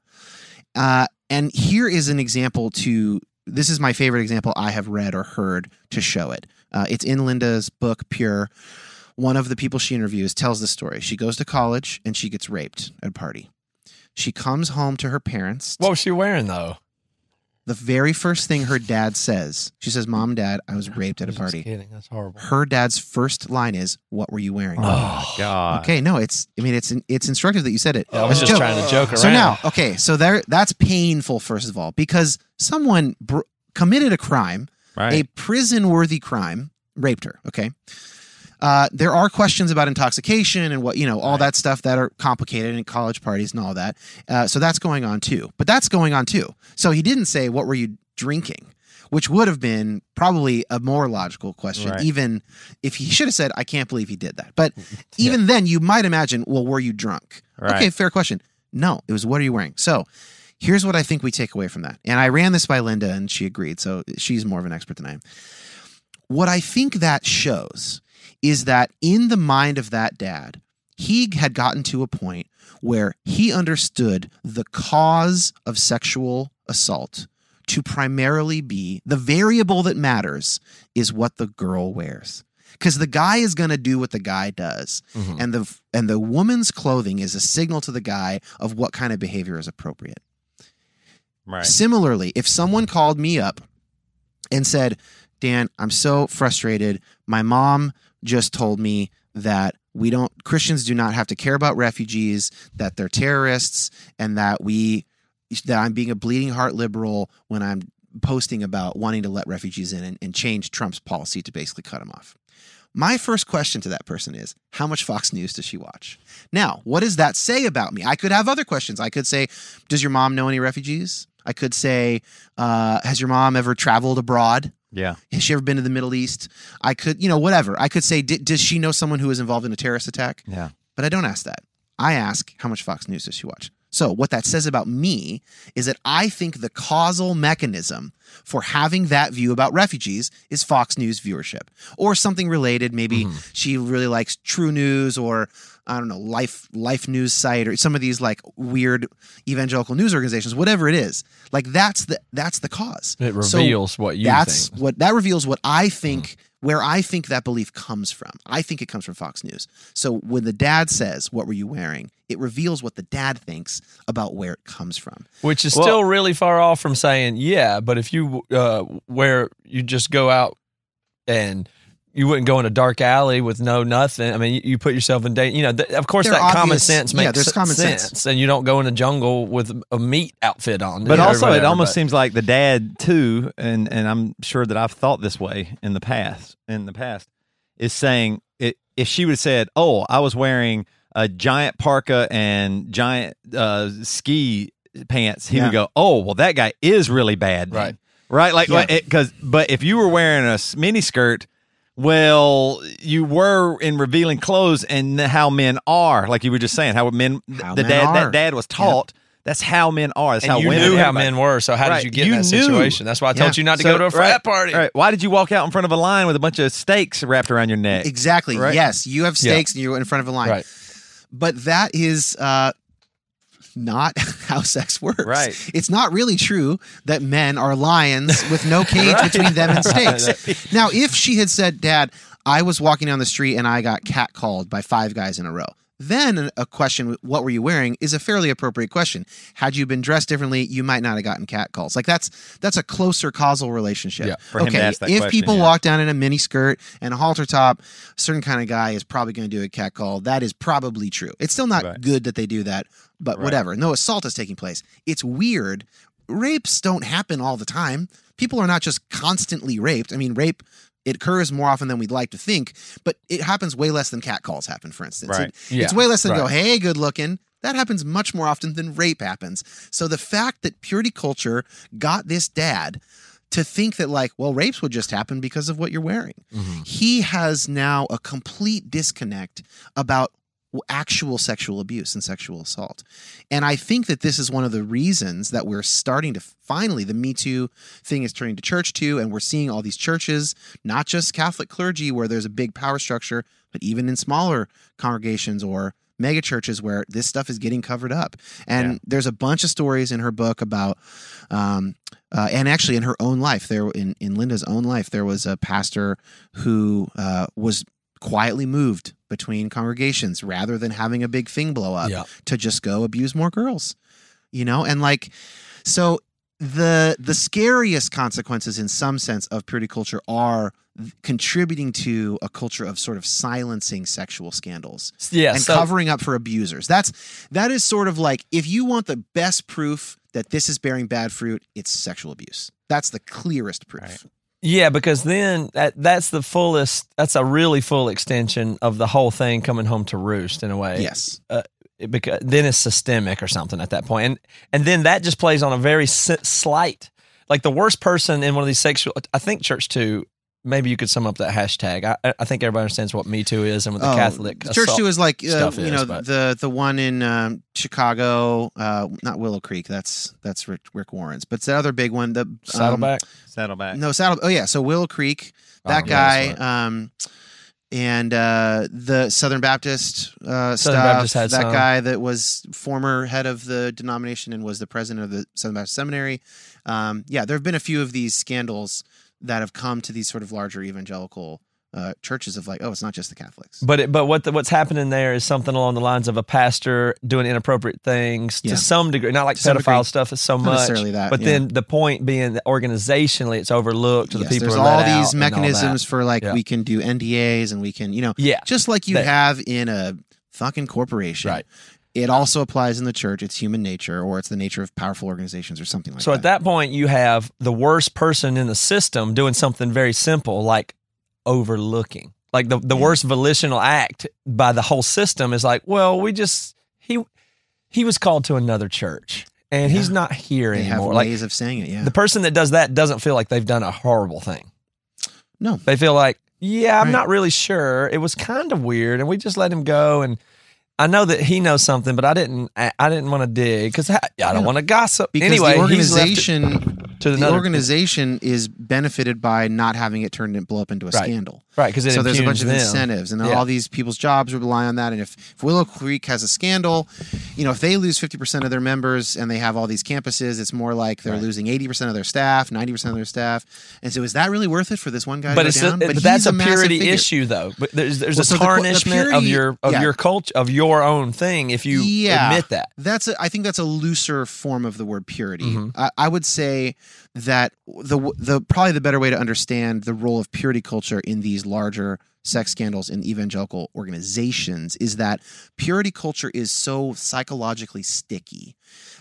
E: Uh, and here is an example to this is my favorite example I have read or heard to show it. Uh, it's in Linda's book Pure. One of the people she interviews tells the story. She goes to college and she gets raped at a party. She comes home to her parents.
A: What was she wearing though?
E: The very first thing her dad says, she says, "Mom, Dad, I was raped at a
A: Just
E: party."
A: kidding. That's horrible.
E: Her dad's first line is, "What were you wearing?"
D: Oh, oh God.
E: Okay, no, it's. I mean, it's it's instructive that you said it.
A: I was
E: It's a
A: just
E: joke.
A: trying to joke around.
E: So now, okay, so there, that's painful. First of all, because someone br- committed a crime,
D: Right.
E: a prison-worthy crime, raped her. Okay. Uh, there are questions about intoxication and what you know, all that stuff that are complicated in college parties and all that. Uh, so that's going on too. But that's going on too. So he didn't say what were you drinking, which would have been probably a more logical question,
D: Right.
E: even if he should have said, "I can't believe he did that." But *laughs* even then, you might imagine, well, were you drunk?
D: Right.
E: Okay, fair question. No, it was what are you wearing? So here's what I think we take away from that. And I ran this by Linda and she agreed. So she's more of an expert than I am. What I think that shows is that in the mind of that dad, he had gotten to a point where he understood the cause of sexual assault to primarily be the variable that matters is what the girl wears. Because the guy is going to do what the guy does,
A: Mhm.
E: and the and the woman's clothing is a signal to the guy of what kind of behavior is appropriate.
D: Right.
E: Similarly, if someone called me up and said, Dan, I'm so frustrated. My mom just told me that we don't, Christians do not have to care about refugees, that they're terrorists, and that we, that I'm being a bleeding heart liberal when I'm posting about wanting to let refugees in and, and change Trump's policy to basically cut them off. My first question to that person is, how much Fox News does she watch? Now, what does that say about me? I could have other questions. I could say, does your mom know any refugees? I could say, uh, has your mom ever traveled abroad?
D: Yeah.
E: Has she ever been to the Middle East? I could, you know, whatever. I could say, "D- does she know someone who was involved in a terrorist attack?
D: Yeah.
E: But I don't ask that. I ask, how much Fox News does she watch? So, what that says about me is that I think the causal mechanism for having that view about refugees is Fox News viewership or something related. Maybe she really likes True News or I don't know, Life Life News site or some of these like weird evangelical news organizations, whatever it is. Like that's the that's the cause.
A: It
E: So
A: reveals what you
E: that's
A: think.
E: what that reveals what I think where I think that belief comes from. I think it comes from Fox News. So when the dad says, "What were you wearing?" it reveals what the dad thinks about where it comes from.
A: Which is
D: Well-
A: still really far off from saying, yeah, but if you uh, where you just go out and you wouldn't go in a dark alley with no nothing. I mean, you, you put yourself in danger. You know, th- of course,
E: There
A: that
E: are
A: common
E: obvious-
A: sense
E: yeah,
A: makes
E: there's
A: s-
E: common
A: sense.
E: sense.
A: and you don't go in a jungle with a meat outfit on.
D: But also,
A: or
D: it almost
A: but-
D: seems like the dad too, and and I'm sure that I've thought this way in the past. In the past, is saying it, if she would have said, "Oh, I was wearing a giant parka and giant uh, ski pants," he
E: Yeah.
D: would go, "Oh, well, that guy is really bad, then."
A: Right.
D: Right, like
E: Yeah.
D: because, but if you were wearing a mini skirt. Well, you were in revealing clothes and how men are, like you were just saying, how men,
E: How
D: the
E: men
D: dad,
E: are.
D: that dad was taught. That's how men are. That's
A: and
D: how
A: you
D: women.
A: knew how men were. So how
D: Right.
A: did you get
D: You
A: in that
D: knew.
A: situation? That's why I told
E: Yeah.
A: you not to
D: So,
A: go to a frat
D: right,
A: party.
D: Right. Why did you walk out in front of a line with a bunch of stakes wrapped around your neck?
E: Exactly. Yes, you have
A: Yeah.
E: stakes and you're in front of a line. But that is uh, not *laughs* how sex works.
D: Right.
E: It's not really true that men are lions with no *laughs* cage between them and stakes. *laughs* Now, if she had said, Dad, I was walking down the street and I got catcalled by five guys in a row. Then a question, what were you wearing, is a fairly appropriate question. Had you been dressed differently, you might not have gotten catcalls. Like that's that's a closer causal relationship.
A: Yeah,
D: for him to
E: okay,
D: ask that
E: if
D: question,
E: people
D: yeah.
E: walk down in a mini skirt and a halter top, a certain kind of guy is probably going to do a catcall. That is probably true. It's still not
D: Right.
E: good that they do that, but
D: Right.
E: whatever. No assault is taking place. It's weird. Rapes don't happen all the time. People are not just constantly raped. I mean, rape it occurs more often than we'd like to think, but it happens way less than catcalls happen, for instance.
D: Right.
E: It-
A: Yeah,
E: it's way less than go, hey, good looking. That happens much more often than rape happens. So the fact that purity culture got this dad to think that like, well, rapes would just happen because of what you're wearing.
A: Mm-hmm.
E: He has now a complete disconnect about actual sexual abuse and sexual assault. And I think that this is one of the reasons that we're starting to finally, the Me Too thing is turning to church too. And we're seeing all these churches, not just Catholic clergy where there's a big power structure, but even in smaller congregations or mega churches where this stuff is getting covered up. And
D: Yeah.
E: there's a bunch of stories in her book about, um, uh, and actually in her own life, there in in Linda's own life, there was a pastor who uh, was quietly moved between congregations rather than having a big thing blow up
A: Yeah.
E: to just go abuse more girls. You know, and like, so the the scariest consequences in some sense of purity culture are contributing to a culture of sort of silencing sexual scandals
A: Yeah.
E: and
A: so-
E: covering up for abusers. That's that is sort of like if you want the best proof that this is bearing bad fruit, it's sexual abuse. That's the clearest proof.
A: Yeah, because then that that's the fullest. That's a really full extension of the whole thing coming home to roost in a way.
E: Yes.
A: uh, it, because then it's systemic or something at that point, and and then that just plays on a very slight. Like the worst person in one of these sexual, I think Church Too. Maybe you could sum up that hashtag. I, I think everybody understands what Me Too is and what the
E: Oh,
A: Catholic
E: Church Too is like uh,
A: stuff
E: you
A: is,
E: know
A: but-
E: the the one in um, Chicago, uh, not Willow Creek. That's that's Rick, Rick Warren's, but it's the other big one. The um,
A: Saddleback.
D: Saddleback.
E: No, Saddle. Oh yeah, so Willow Creek. That
A: Oh,
E: guy.
A: yeah,
E: um, and uh, the Southern Baptist uh,
A: Southern
E: stuff.
A: Baptist had
E: that
A: some.
E: guy that was former head of the denomination and was the president of the Southern Baptist Seminary. Um, yeah, there have been a few of these scandals that have come to these sort of larger evangelical uh, churches of like, oh, it's not just the Catholics.
A: But it, but what the, what's happening there is something along the lines of a pastor doing inappropriate things
E: Yeah.
A: to some degree, not like
E: To
A: pedophile
E: degree.
A: stuff is so much.
E: necessarily that,
A: but
E: yeah.
A: then the point being that organizationally it's overlooked to the people
E: there's all these
A: and all
E: mechanisms for like
A: Yeah.
E: we can do NDAs and we can, you know,
A: Yeah.
E: just like you
A: That-
E: have in a fucking corporation.
A: Right.
E: It also applies in the church. It's human nature, or it's the nature of powerful organizations, or something like
A: So
E: that.
A: So at that point, you have the worst person in the system doing something very simple like overlooking. Like the, the worst volitional act by the whole system is like, well, we just he he was called to another church and he's not here
E: they have
A: anymore. Like
E: ways of saying it. Yeah.
A: the person that does that doesn't feel like they've done a horrible thing.
E: no.
A: They feel like, yeah, I'm
E: Right.
A: not really sure. It was kind of weird, and we just let him go. And I know that he knows something, but I didn't. I, I didn't want to dig because I, I don't want to gossip.
E: Because
A: anyway,
E: the
A: he's left it
E: organization,
A: to
E: the
A: another
E: organization is benefited by not having it turned and blow up into a
A: Right.
E: scandal.
A: right because
E: so there's a bunch of
A: them.
E: incentives, and
A: Yeah.
E: all these people's jobs rely on that. And if, if Willow Creek has a scandal, you know, if they lose 50% of their members and they have all these campuses, it's more like they're losing 80% of their staff, 90% of their staff. And so is that really worth it for this one guy
A: But
E: to
A: it's a, but that's a, purity
E: figure.
A: issue, though. But there's there's
E: Well,
A: a
E: so the the
A: tarnishment of your of
E: yeah.
A: your culture of your own thing if you
E: yeah,
A: admit that.
E: That's a, I think that's a looser form of the word purity.
A: Mhm.
E: I, I would say that the the probably the better way to understand the role of purity culture in these larger sex scandals in evangelical organizations is that purity culture is so psychologically sticky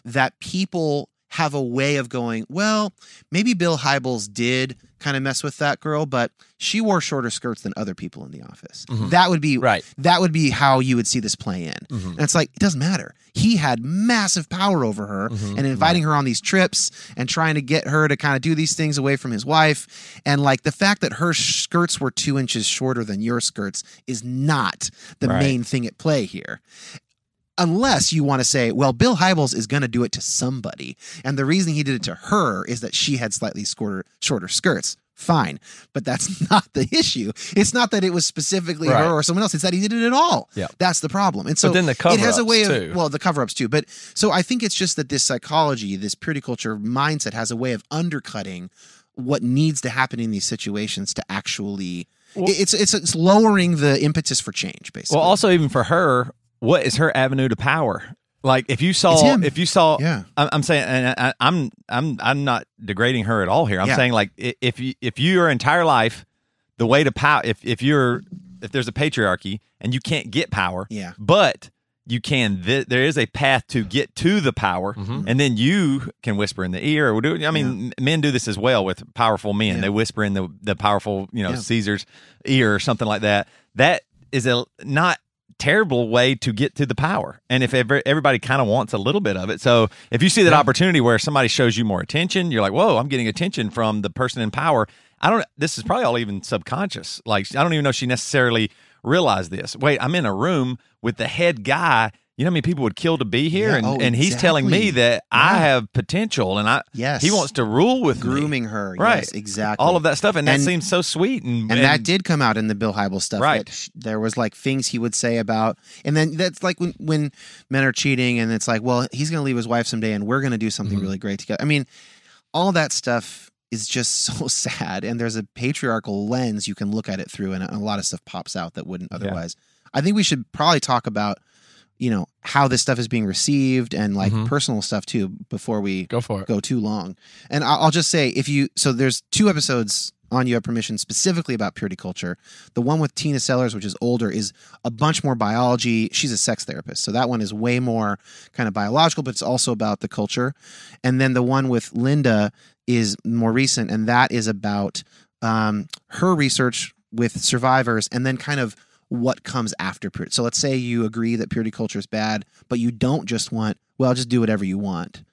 E: that people have a way of going, well, maybe Bill Hybels did kind of mess with that girl, but she wore shorter skirts than other people in the office. That would be
A: Right.
E: that would be how you would see this play in.
A: Mhm.
E: And it's like, it doesn't matter. He had massive power over her
A: Mhm.
E: and inviting her on these trips and trying to get her to kind of do these things away from his wife. And like the fact that her skirts were two inches shorter than your skirts is not the
D: Right.
E: main thing at play here. Unless you want to say, well, Bill Hybels is going to do it to somebody. And the reason he did it to her is that she had slightly shorter, shorter skirts. Fine. But that's *laughs* not the issue. It's not that it was specifically
A: Right.
E: her or someone else. It's that he did it at all.
A: Yeah.
E: That's the problem. And so
A: But then the
E: it has a way of,
A: too.
E: well, the cover ups too. But so I think it's just that this psychology, this purity culture mindset has a way of undercutting what needs to happen in these situations to actually. it's, it's it's lowering the impetus for change, basically.
D: Well, also even for her, what is her avenue to power? Like if you saw, if you saw,
E: Yeah.
D: I'm, I'm saying, and I, I'm, I'm, I'm not degrading her at all here. I'm
E: Yeah.
D: saying like i- if you, if your entire life, the way to power, if if you're, if there's a patriarchy and you can't get power,
E: Yeah.
D: but you can, th- there is a path to get to the power,
E: Mm-hmm.
D: and then you can whisper in the ear. Or do, I mean, m- men do this as well with powerful men.
E: Yeah.
D: They whisper in the the powerful, you know,
E: Yeah.
D: Caesar's ear or something like that. That is a not terrible way to get to the power. And if ever, everybody kind of wants a little bit of it. So if you see that opportunity where somebody shows you more attention, you're like, whoa, I'm getting attention from the person in power. I don't, this is probably all even subconscious. Like, I don't even know she necessarily
H: realized this. Wait, I'm in a room with the head guy. You know how many people would kill to be here,
E: Yeah,
H: and,
E: oh,
H: and he's telling me
E: exactly.
H: that I have potential, and I
E: Yes.
H: he wants to rule with me.
E: grooming her.
H: Right.
E: Yes, exactly.
H: all of that stuff, and that
E: And-
H: seems so sweet. And,
E: and that did come out in the Bill Hybel stuff.
H: Right.
E: that sh- there was like things he would say about, and then that's like when when men are cheating, and it's like, well, he's going to leave his wife someday, and we're going to do something
H: Mm-hmm.
E: really great together. I mean, all that stuff is just *laughs* so sad, and there's a patriarchal lens you can look at it through, and a, a lot of stuff pops out that wouldn't otherwise. I think we should probably talk about. You know how this stuff is being received and like
G: Mhm.
E: personal stuff too before we
G: Go for it.
E: go too long. And I'll just say, if you so there's two episodes on You Have Permission specifically about purity culture. The one with Tina Sellers, which is older, is a bunch more biology. She's a sex therapist, so that one is way more kind of biological, but it's also about the culture. And then the one with Linda is more recent, and that is about um, her research with survivors, and then kind of what comes after purity. So let's say you agree that purity culture is bad, but you don't just want, well, just do whatever you want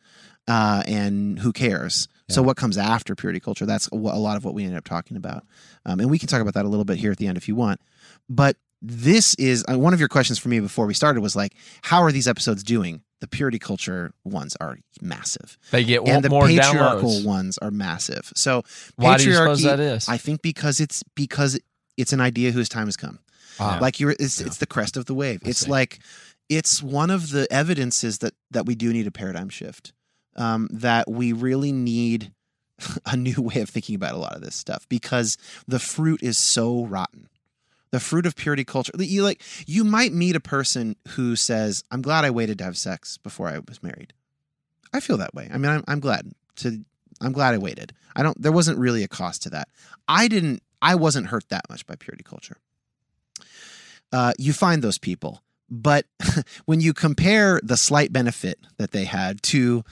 E: uh, and who cares? So what comes after purity culture? That's a lot of what we ended up talking about, um, and we can talk about that a little bit here at the end if you want. But this is uh, one of your questions for me before we started was like, how are these episodes doing? The purity culture ones are massive,
G: They get
E: and the
G: more
E: patriarchal
G: downloads.
E: ones are massive. So
G: Why do you suppose
E: patriarchy-
G: that is?
E: I think because it's because it's an idea whose time has come.
G: Wow.
E: Like you're, it's, it's the crest of the wave.
G: I
E: it's
G: see.
E: like it's one of the evidences that that we do need a paradigm shift. Um, that we really need *laughs* a new way of thinking about a lot of this stuff because the fruit is so rotten. The fruit of purity culture. You like you might meet a person who says, "I'm glad I waited to have sex before I was married." I feel that way. I mean, I'm, I'm glad to. I'm glad I waited. I don't. There wasn't really a cost to that. I didn't. I wasn't hurt that much by purity culture. Uh, you find those people, but *laughs* when you compare the slight benefit that they had to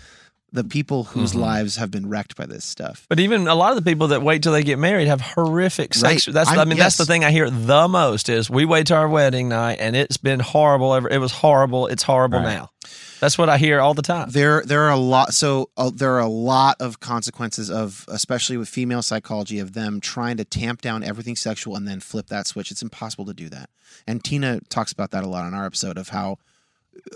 E: the people whose
G: Mhm.
E: lives have been wrecked by this stuff,
G: But even a lot of the people that wait till they get married have horrific sex.
E: Right.
G: That's I
E: I'm-
G: mean that's the thing I hear the most is we wait to our wedding night and it's been horrible. Ever it was horrible. It's horrible
H: Right.
G: now. That's what I hear all the time.
E: there there are a lot. So uh, there are a lot of consequences of, especially with female psychology, of them trying to tamp down everything sexual and then flip that switch. It's impossible to do that. And Tina talks about that a lot on our episode of how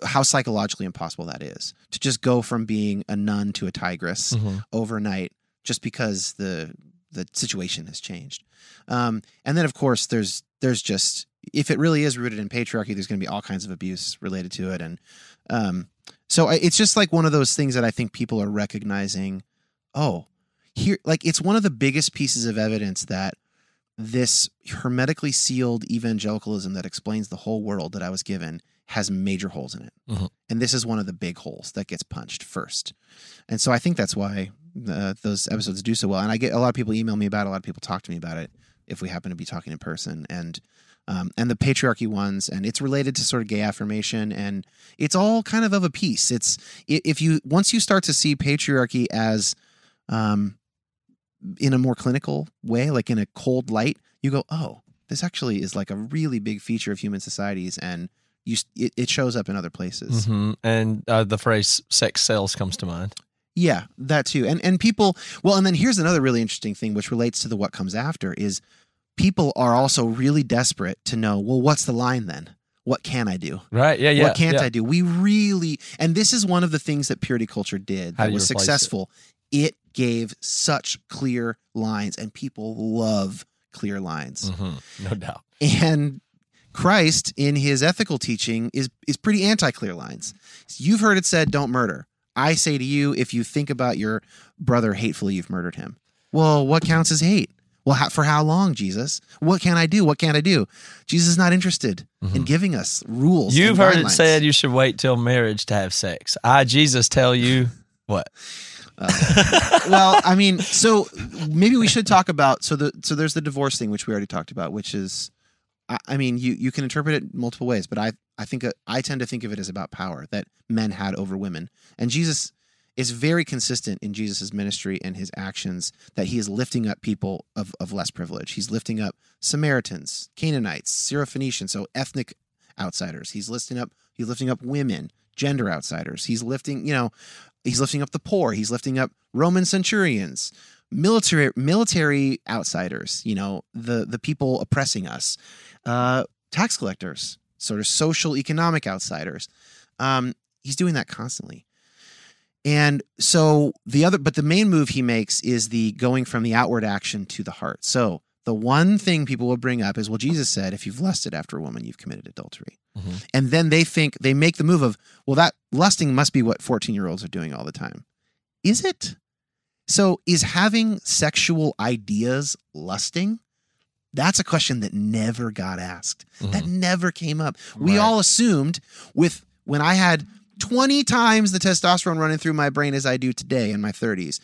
E: how psychologically impossible that is to just go from being a nun to a tigress
G: Mhm.
E: overnight just because the the situation has changed. Um, and then of course there's there's just if it really is rooted in patriarchy, there's going to be all kinds of abuse related to it, and um, so I, it's just like one of those things that I think people are recognizing. Oh, here, like it's one of the biggest pieces of evidence that this hermetically sealed evangelicalism that explains the whole world that I was given has major holes in it.
G: Mhm.
E: And this is one of the big holes that gets punched first. And so I think that's why uh, those episodes do so well. And I get a lot of people email me about it, a lot of people talk to me about it if we happen to be talking in person. And um, and the patriarchy ones, and it's related to sort of gay affirmation, and it's all kind of of a piece. It's if you once you start to see patriarchy as um, in a more clinical way, like in a cold light, you go, oh, this actually is like a really big feature of human societies, and you it, it shows up in other places.
G: Mhm. And uh, the phrase "sex sells" comes to mind.
E: Yeah, that too. And and people well, and then here's another really interesting thing which relates to the what comes after is people are also really desperate to know, well, what's the line then? What can I do?
G: Right? Yeah. Yeah.
E: what can't
G: yeah.
E: I do? We really and this is one of the things that purity culture did
G: How
E: that was
G: replace it?
E: successful. It? gave such clear lines and people love clear lines.
G: Mhm. No doubt.
E: And Christ in his ethical teaching is is pretty anti-clear lines. You've heard it said don't murder. I say to you if you think about your brother hatefully you've murdered him. Well, what counts as hate? Well, how, for how long, Jesus? What can I do? What can't I do? Jesus is not interested in giving us rules.
G: Mm-hmm. You've heard it said you should wait till marriage to have sex. I, Jesus, tell you what?
E: well, I mean, so maybe we should talk about so the so there's the divorce thing which we already talked about, which is, I, mean, you you can interpret it multiple ways, but I I think uh, I tend to think of it as about power that men had over women, and Jesus is very consistent in Jesus's ministry and his actions that he is lifting up people of of less privilege. He's lifting up Samaritans, Canaanites, Syrophoenicians, so ethnic outsiders. He's lifting up he's lifting up women, gender outsiders. He's lifting, you know, he's lifting up the poor. He's lifting up Roman centurions, military military outsiders. You know, the the people oppressing us. Uh, tax collectors, sort of social economic outsiders. Um, he's doing that constantly. And so the other, but the main move he makes is the going from the outward action to the heart. So the one thing people will bring up is, well, Jesus said, if you've lusted after a woman, you've committed adultery.
A: Mhm.
E: And then they think, they make the move of, well, that lusting must be what 14 year olds are doing all the time. Is it? So is having sexual ideas lusting? That's a question that never got asked. That never came up. We all assumed with when I had 20 times the testosterone running through my brain as I do today in my 30s,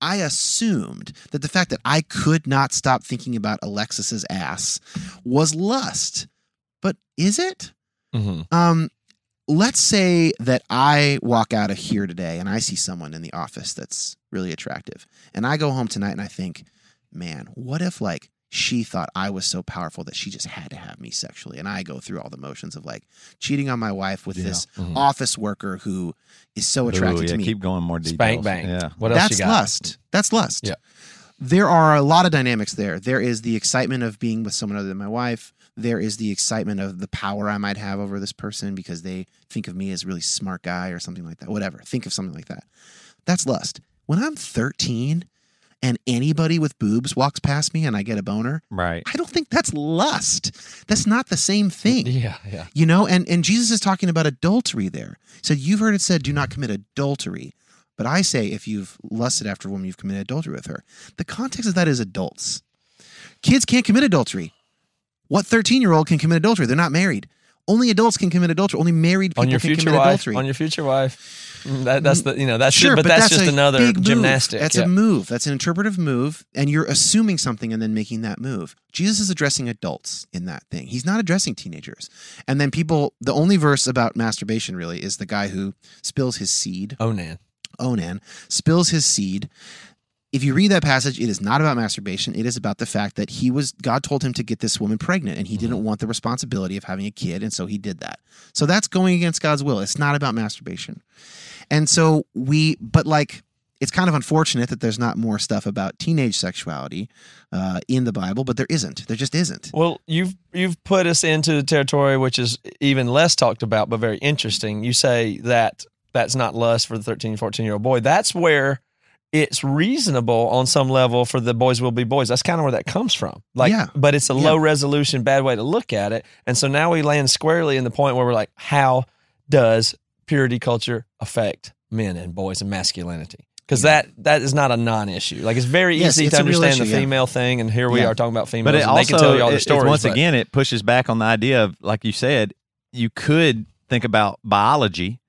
E: I assumed that the fact that I could not stop thinking about Alexis's ass was lust. But is it?
A: Mhm.
E: Um, let's say that I walk out of here today and I see someone in the office that's really attractive. And I go home tonight and I think, man, what if like she thought I was so powerful that she just had to have me sexually? And I go through all the motions of like cheating on my wife with this
A: Mhm.
E: office worker who is so attracted
D: Ooh, yeah,
E: to me.
D: Keep going more details.
A: Spank bang.
D: Yeah.
A: What else
E: That's
A: you got?
E: lust. That's lust.
A: Yeah.
E: There are a lot of dynamics there. There is the excitement of being with someone other than my wife. There is the excitement of the power I might have over this person because they think of me as a really smart guy or something like that. Whatever. Think of something like that. That's lust. When I'm 13 and anybody with boobs walks past me and I get a boner,
D: Right.
E: I don't think that's lust. That's not the same thing. *laughs*
A: Yeah, yeah.
E: You know, and, and Jesus is talking about adultery there. So you've heard it said, do not commit adultery. But I say, if you've lusted after a woman, you've committed adultery with her. The context of that is adults. Kids can't commit adultery. What 13 year old can commit adultery? They're not married. Only adults can commit adultery. Only married people
A: On your
E: can
A: future
E: commit
A: wife.
E: adultery.
A: On your future wife. Mm, That, that's the you know that's
E: sure,
A: but, that's, just another gymnastic.
E: That's
A: yeah.
E: a move. That's an interpretive move, and you're assuming something and then making that move. Jesus is addressing adults in that thing. He's not addressing teenagers. And then people, the only verse about masturbation really is the guy who spills his seed.
A: Onan.
E: Onan spills his seed. If you read that passage, it is not about masturbation. It is about the fact that he was God told him to get this woman pregnant, and he didn't want the responsibility of having a kid, and so he did that. So that's going against God's will. It's not about masturbation. And so we, but like, it's kind of unfortunate that there's not more stuff about teenage sexuality uh, in the Bible, but there isn't. There just isn't.
A: Well, you've you've put us into the territory which is even less talked about, but very interesting. You say that that's not lust for the 13, 14 year old boy. That's where it's reasonable on some level for the boys will be boys. That's kind of where that comes from. Like,
E: Yeah.
A: but it's a
E: Yeah.
A: low resolution, bad way to look at it. And so now we land squarely in the point where we're like, how does purity culture affect men and boys and masculinity? Because that that is not a non-issue. Like it's very
E: Yes,
A: easy
E: it's
A: to understand
E: issue,
A: the
E: yeah.
A: female thing, and here we
E: Yeah.
A: are talking about females,
D: But it
A: and
D: also,
A: they can tell you all their stories.
D: once
A: but-
D: again, it pushes back on the idea of, like you said, you could think about biology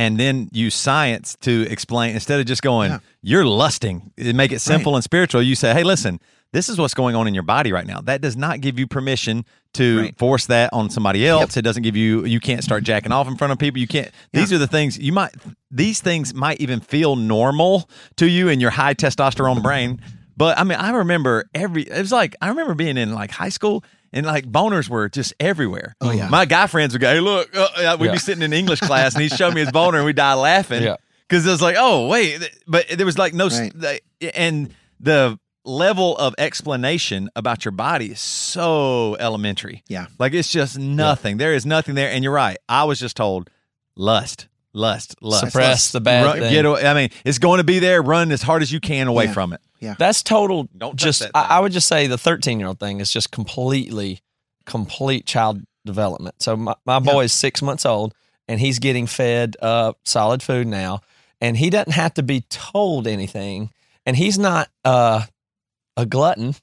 D: and then use science to explain instead of just going,
E: Yeah.
D: you're lusting, and make it simple and spiritual. You say, hey, listen, this is what's going on in your body right now. That does not give you permission to
E: Right.
D: force that on somebody else. It doesn't give you, you can't start jacking off in front of people. You can't, these are the things you might, these things might even feel normal to you in your high testosterone brain. But I mean, I remember every, it was like, I remember being in like high school and like boners were just everywhere. Oh,
E: yeah.
D: My guy friends would go, hey, look, uh, uh, we'd
A: Yeah.
D: be sitting in English *laughs* class and he'd show me his boner and we'd die laughing.
A: Yeah.
D: Cause it was like, oh, wait, but there was like no,
E: Right.
D: and the level of explanation about your body is so elementary.
E: Yeah.
D: Like it's just nothing. There is nothing there. And you're right. I was just told lust, lust, lust.
A: Suppress
D: lust.
A: the bad
D: Run-
A: thing.
D: Get away. I mean, it's going to be there. Run as hard as you can away
E: Yeah.
D: from it.
A: That's total.
D: Don't
A: just
D: that
A: I. I would just say the 13 year old thing is just completely, complete child development. So my, my boy is six months old and he's getting fed uh, solid food now, and he doesn't have to be told anything, and he's not uh, a glutton.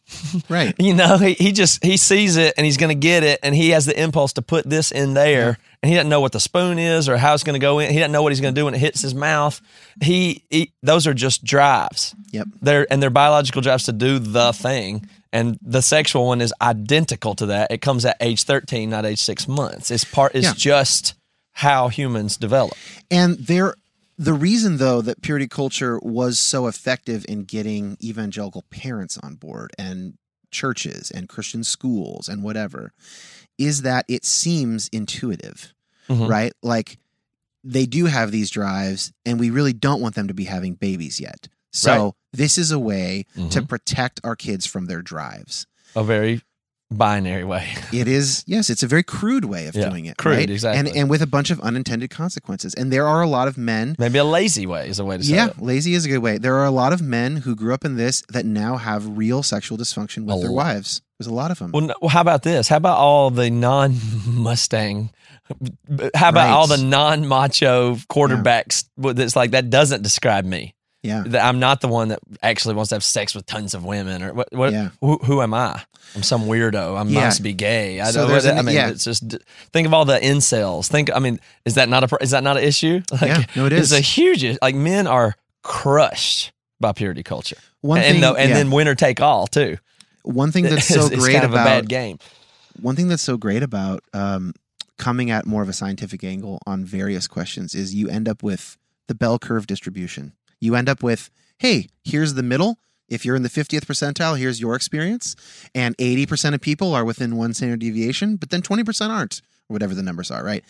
E: Right. *laughs*
A: You know, he, he just he sees it and he's going to get it, and he has the impulse to put this in there, and he doesn't know what the spoon is or how it's going to go in. He doesn't know what he's going to do when it hits his mouth. He, he those are just drives.
E: Yep.
A: They're and they're biological drives to do the thing, and the sexual one is identical to that. It comes at age thirteen, not age six months. It's part. is
E: Yeah.
A: just how humans develop.
E: And there, the reason though that purity culture was so effective in getting evangelical parents on board and churches and Christian schools and whatever is that it seems intuitive,
A: Mhm.
E: right? Like they do have these drives and we really don't want them to be having babies yet. So
A: Right.
E: this is a way to
A: Mhm.
E: protect our kids from their drives.
A: A very binary way.
E: It is yes, it's a very crude way of
A: Yeah,
E: doing it.
A: crude,
E: right?
A: exactly.
E: And and with a bunch of unintended consequences. And there are a lot of men
A: Maybe a lazy way is a way to say
E: yeah,
A: it.
E: lazy is a good way. There are a lot of men who grew up in this that now have real sexual dysfunction with
A: A
E: their
A: lot.
E: wives. There's a lot of them.
A: Well, no, well, how about this? How about all the non-Mustang? *laughs* How about
E: Right.
A: all the non-macho quarterbacks? That's like that doesn't describe me.
E: Yeah.
A: That I'm not the one that actually wants to have sex with tons of women. Or what? what
E: Yeah.
A: who, who am I? I'm some weirdo. I
E: Yeah.
A: must be gay. I
E: So
A: I mean,
E: yeah.
A: it's just think of all the incels. Think. I mean, is that not a is that not an issue? *laughs* Like,
E: Yeah, no, it is.
A: It's a huge. Like men are crushed by purity culture,
E: One
A: and
E: thing,
A: no, and
E: yeah.
A: then winner take all too.
E: one thing that's *laughs* so
A: It's- it's
E: great
A: of
E: about
A: a bad game.
E: one thing that's so great about um, coming at more of a scientific angle on various questions is you end up with the bell curve distribution. You end up with, hey, here's the middle. If you're in the 50th percentile, here's your experience. And 80% of people are within one standard deviation, but then 20% aren't, or whatever the numbers are, right?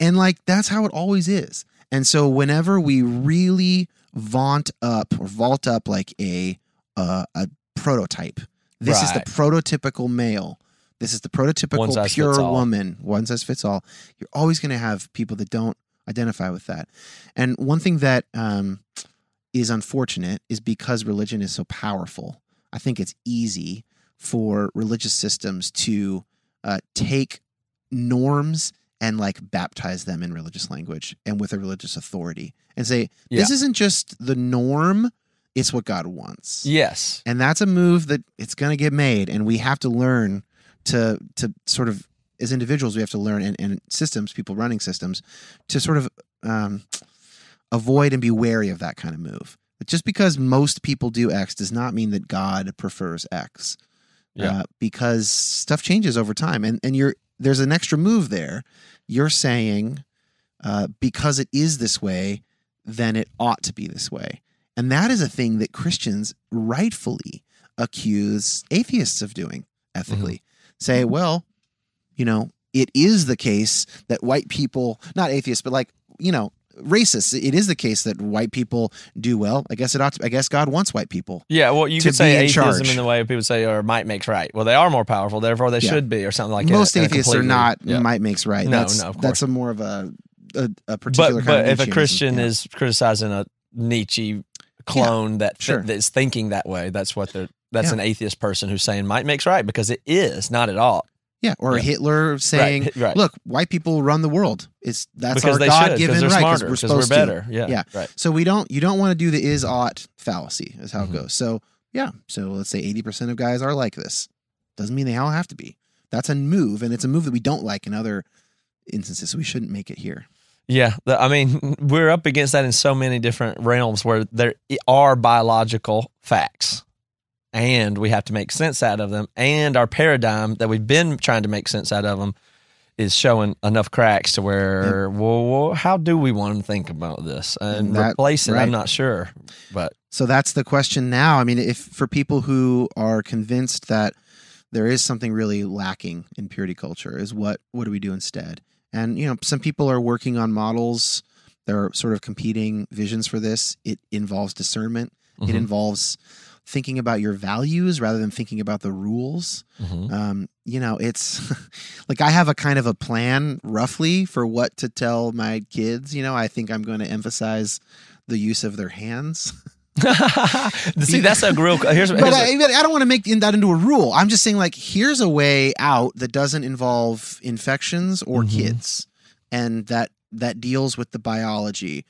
E: And like that's how it always is. And so whenever we really vaunt up or vault up like a uh, a prototype, this is the prototypical male. This is the prototypical pure woman. One size fits all. You're always going to have people that don't identify with that. And one thing that um, is unfortunate is because religion is so powerful. I think it's easy for religious systems to uh, take norms and like baptize them in religious language and with a religious authority and say this isn't just the norm it's what god wants
A: Yes.
E: and that's a move that it's going to get made and we have to learn to to sort of as individuals we have to learn and, and systems people running systems to sort of um, avoid and be wary of that kind of move. But just because most people do x does not mean that god prefers x
A: Yeah.
E: uh, because stuff changes over time. And and you're there's an extra move there. You're saying uh, because it is this way then it ought to be this way. And that is a thing that Christians rightfully accuse atheists of doing ethically. Say, well, you know, it is the case that white people, not atheists, but like, you know, racists, it is the case that white people do well. I guess it ought to, I guess God wants white people.
A: Yeah, well, you could say atheism
E: charge.
A: in the way people say, or might makes right. Well, they are more powerful, therefore they
E: Yeah.
A: should be, or something like that. Most a
E: atheists are not
A: yeah.
E: might makes right.
A: No,
E: that's,
A: no,
E: that's a more of a a, a particular
A: But
E: kind
A: but if a Christian
E: Yeah.
A: is criticizing a Nietzsche clone that
E: sure.
A: that's thinking that way, that's what they're. That's an atheist person who's saying might makes right because it is not at all.
E: Yeah, or
A: Yeah.
E: Hitler saying,
A: Right, right.
E: "Look, white people run the world. It's that's
A: because
E: our
A: they
E: God
A: should
E: given right
A: smarter
E: we're
A: because
E: supposed
A: we're
E: to."
A: better. Yeah,
E: Yeah.
A: right.
E: So we don't you don't want to do the is ought fallacy is how
A: Mhm.
E: it goes. So yeah, so let's say eighty percent of guys are like this. Doesn't mean they all have to be. That's a move, and it's a move that we don't like in other instances. So we shouldn't make it here.
A: Yeah, the, I mean, we're up against that in so many different realms where there are biological facts, and we have to make sense out of them. And our paradigm that we've been trying to make sense out of them is showing enough cracks to where, well, well, how do we want to think about this and,
E: that-
A: replace it?
E: right.
A: I'm not sure, but
E: So that's the question now. I mean, if for people who are convinced that there is something really lacking in purity culture, is what what do we do instead? And you know, some people are working on models. There are sort of competing visions for this. It involves discernment. It
A: Mhm.
E: involves thinking about your values rather than thinking about the rules.
A: Mhm.
E: Um, you know, it's *laughs* like I have a kind of a plan roughly for what to tell my kids. You know, I think I'm going to emphasize the use of their hands. *laughs*
A: see, that's a real. Here's,
E: but
A: here's
E: but I don't want to make that into a rule. I'm just saying, like, here's a way out that doesn't involve infections or
A: Mhm.
E: kids, and that that deals with the biology.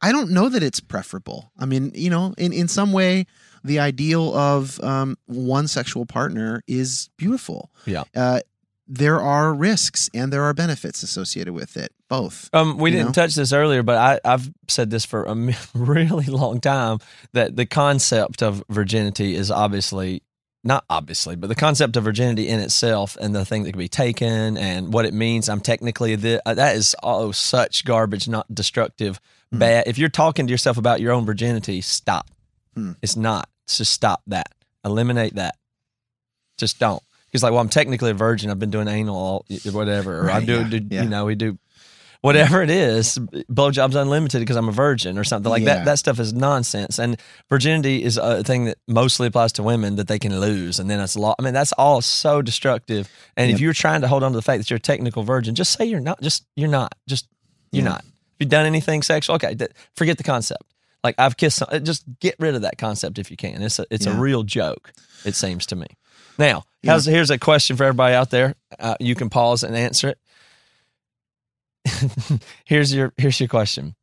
E: I don't know that it's preferable. I mean, you know, in in some way, the ideal of um, one sexual partner is beautiful.
A: Yeah.
E: Uh, there are risks and there are benefits associated with it. Both.
A: Um, we didn't
E: know?
A: touch this earlier, but I, I've said this for a *laughs* really long time that the concept of virginity is obviously not obviously, but the concept of virginity in itself and the thing that can be taken and what it means. I'm technically the, uh, that is oh such garbage, not destructive,
E: Hmm.
A: bad. If you're talking to yourself about your own virginity, stop.
E: Hmm.
A: It's not. It's just stop that. Eliminate that. Just don't. Because like, well, I'm technically a virgin. I've been doing anal, all, whatever. Or I
E: Right,
A: do,
E: yeah,
A: do
E: yeah.
A: you know, we do whatever it is, blowjobs unlimited because I'm a virgin or something like
E: Yeah.
A: that. That stuff is nonsense. And virginity is a thing that mostly applies to women that they can lose, and then it's a law. I mean, that's all so destructive. And if you're trying to hold on to the fact that you're a technical virgin, just say you're not. Just you're not. Just you're
E: Yeah.
A: not. If you've done anything sexual, okay, th- forget the concept. Like I've kissed. Some, just get rid of that concept if you can. It's a it's a real joke. It seems to me. Now,
E: Yeah.
A: here's a question for everybody out there. Uh, you can pause and answer it. *laughs* here's your here's your question.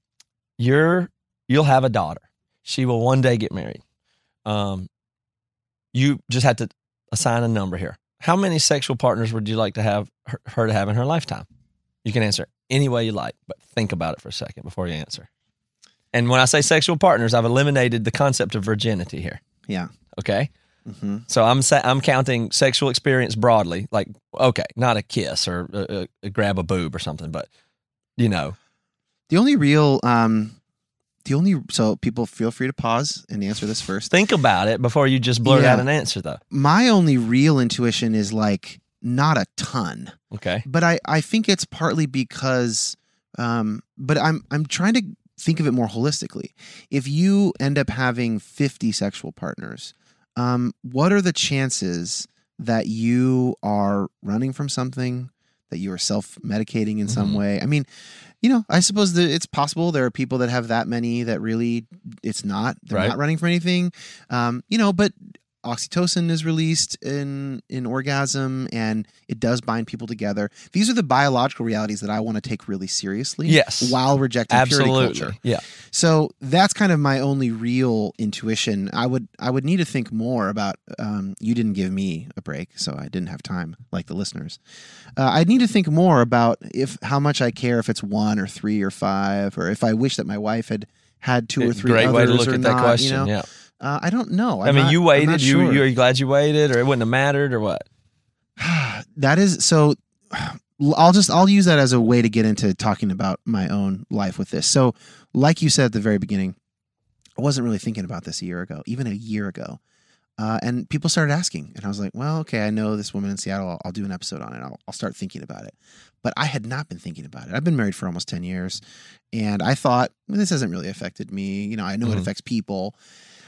A: You're you'll have a daughter. She will one day get married. Um, you just have to assign a number here. How many sexual partners would you like to have her, her to have in her lifetime? You can answer any way you like, but think about it for a second before you answer. And when I say sexual partners, I've eliminated the concept of virginity here.
E: Yeah.
A: Okay.
E: hmm
A: So I'm sa- I'm counting sexual experience broadly, like okay, not a kiss or a, a, a grab a boob or something, but you know,
E: The only real, um, the only so people feel free to pause and answer this first.
A: think about it before you just blurt
E: Yeah.
A: out an answer, though.
E: My only real intuition is like not a ton,
A: Okay,
E: but I I think it's partly because, um, but I'm I'm trying to think of it more holistically. If you end up having 50 sexual partners, um, what are the chances that you are running from something, that you are self medicating in some
A: Mhm.
E: way? I mean, you know, I suppose that it's possible there are people that have that many that really it's not, they're
A: Right.
E: not running from anything. Um, you know, but oxytocin is released in in orgasm and it does bind people together. These are the biological realities that I want to take really seriously.
A: Yes.
E: While rejecting purity culture.
A: yeah.
E: So that's kind of my only real intuition. I would I would need to think more about. Um, you didn't give me a break, so I didn't have time, like the listeners. Uh, I'd need to think more about if how much I care if it's one or three or five, or if I wish that my wife had had two or three.
A: Great way to
E: others
A: look
E: or
A: at that
E: not,
A: question.
E: You know?
A: Yeah,
E: uh, I don't know.
A: i
E: I'm
A: mean,
E: not-
A: you waited.
E: not
A: You
E: sure.
A: you are you glad you waited, or it wouldn't have mattered, or what? *sighs*
E: that is so *sighs* I'll just I'll use that as a way to get into talking about my own life with this. So, like you said at the very beginning, I wasn't really thinking about this a year ago, even a year ago. Uh, and people started asking, and I was like, "Well, okay, I know this woman in Seattle. I'll, I'll do an episode on it. I'll, I'll start thinking about it." But I had not been thinking about it. I've been married for almost ten years, and I thought well, this hasn't really affected me. You know, I know it
A: Mhm.
E: affects people,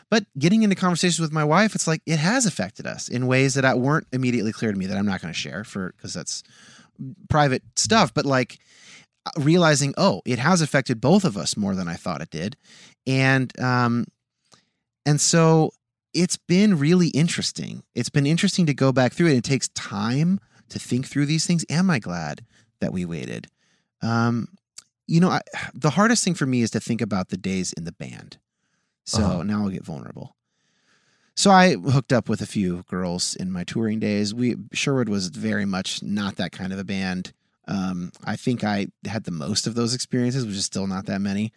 E: but getting into conversations with my wife, it's like it has affected us in ways that I weren't immediately clear to me that I'm not going to share for because that's private stuff. But like realizing, oh, it has affected both of us more than I thought it did, and um, and so it's been really interesting. It's been interesting to go back through it. It takes time to think through these things. Am I glad that we waited? Um, you know, I, the hardest thing for me is to think about the days in the band. So
A: Uh-huh.
E: now I'll get vulnerable. So I hooked up with a few girls in my touring days. We Sherwood was very much not that kind of a band. Um, I think I had the most of those experiences, which is still not that many,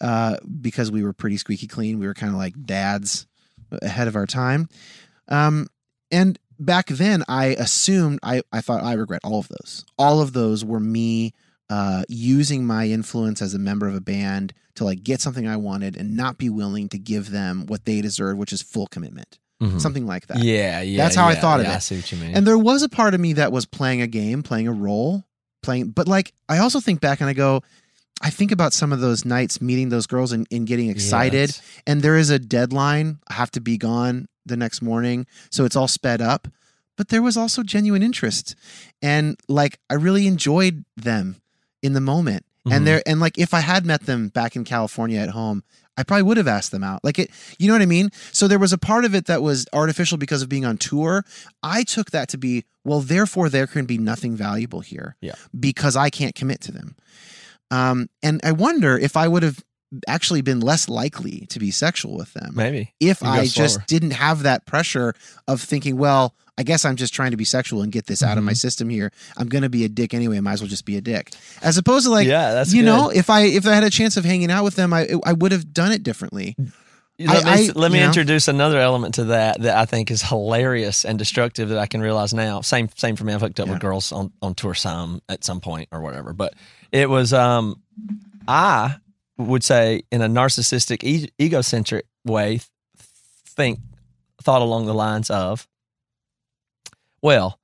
E: uh, because we were pretty squeaky clean. We were kind of like dads ahead of our time. Um, and back then, I assumed I I thought I regret all of those. All of those were me uh, using my influence as a member of a band to like get something I wanted and not be willing to give them what they deserve, which is full commitment,
A: Mhm.
E: something like that.
A: Yeah, yeah.
E: That's how I thought of
A: yeah,
E: it.
A: I see what you mean.
E: And there was a part of me that was playing a game, playing a role, playing, but like I also think back and I go, I think about some of those nights meeting those girls and, and getting excited.
A: Yes.
E: And there is a deadline. I have to be gone the next morning. So it's all sped up. But there was also genuine interest. And like I really enjoyed them in the moment.
A: Mhm.
E: And there and like if I had met them back in California at home, I probably would have asked them out. Like it, you know what I mean? So there was a part of it that was artificial because of being on tour. I took that to be, well, therefore there can be nothing valuable here.
A: Yeah.
E: Because I can't commit to them. Um, and I wonder if I would have actually been less likely to be sexual with them
A: Maybe.
E: if I just didn't have that pressure of thinking, well, I guess I'm just trying to be sexual and get this out of
A: Mm-hmm.
E: my system here. I'm going to be a dick anyway. I might as well just be a dick. As opposed to like,
A: yeah, that's
E: you
A: good.
E: know, if I if I had a chance of hanging out with them, I I would have done it differently.
A: Let
E: I-
A: me,
E: I-
A: let me
E: know?
A: introduce another element to that that I think is hilarious and destructive that I can realize now. Same same for me. I've hooked up
E: Yeah.
A: with girls on, on tour some at some point or whatever. But it was um I would say in a narcissistic e- egocentric way think thought along the lines of well,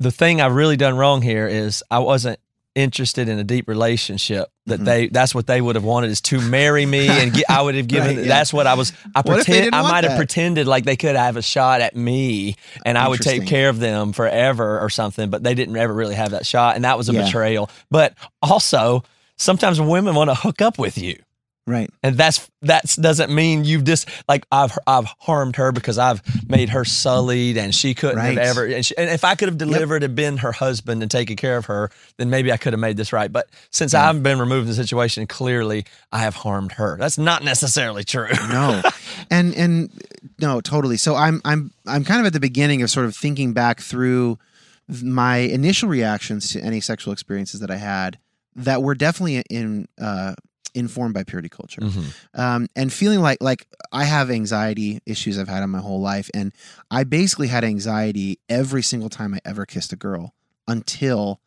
A: the thing I've really done wrong here is I wasn't interested in a deep relationship that
E: Mhm.
A: they that's what they would have wanted is to marry me and get, I would have *laughs* given
E: Right, yeah.
A: that's what I was I
E: What if they
A: pretend I might have pretended like they could have a shot at me and I would take care of them forever or something but they didn't ever really have that shot and that was a
E: Yeah.
A: betrayal but also sometimes women want to hook up with you
E: Right.
A: and that's that doesn't mean you've just like I've I've harmed her because I've made her sullied and she couldn't
E: Right.
A: have ever and, she, and if I could have delivered and been her husband and taken care of her then maybe I could have made this right. But since I've been removed from the situation clearly I have harmed her. That's not necessarily true. *laughs*
E: No. And and no totally. So i'm i'm i'm kind of at the beginning of sort of thinking back through my initial reactions to any sexual experiences that i had that were definitely in uh informed by purity culture. Um, and feeling like like I have anxiety issues I've had in my whole life, and I basically had anxiety every single time I ever kissed a girl until,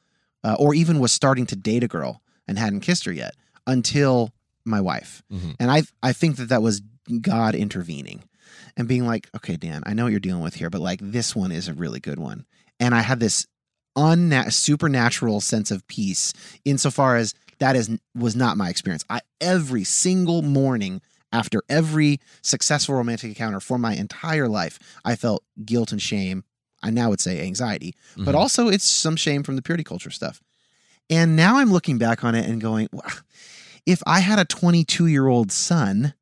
E: uh, or even was starting to date a girl and hadn't kissed her yet until my wife,
A: Mhm.
E: and I I think that that was God intervening and being like, okay, Dan, I know what you're dealing with here, but like this one is a really good one, and I had this unna- supernatural sense of peace insofar as that is was not my experience. I every single morning after every successful romantic encounter for my entire life, I felt guilt and shame. I now would say anxiety, but
A: Mhm.
E: also it's some shame from the purity culture stuff. And now I'm looking back on it and going, "Wow, if I had a 22 year old son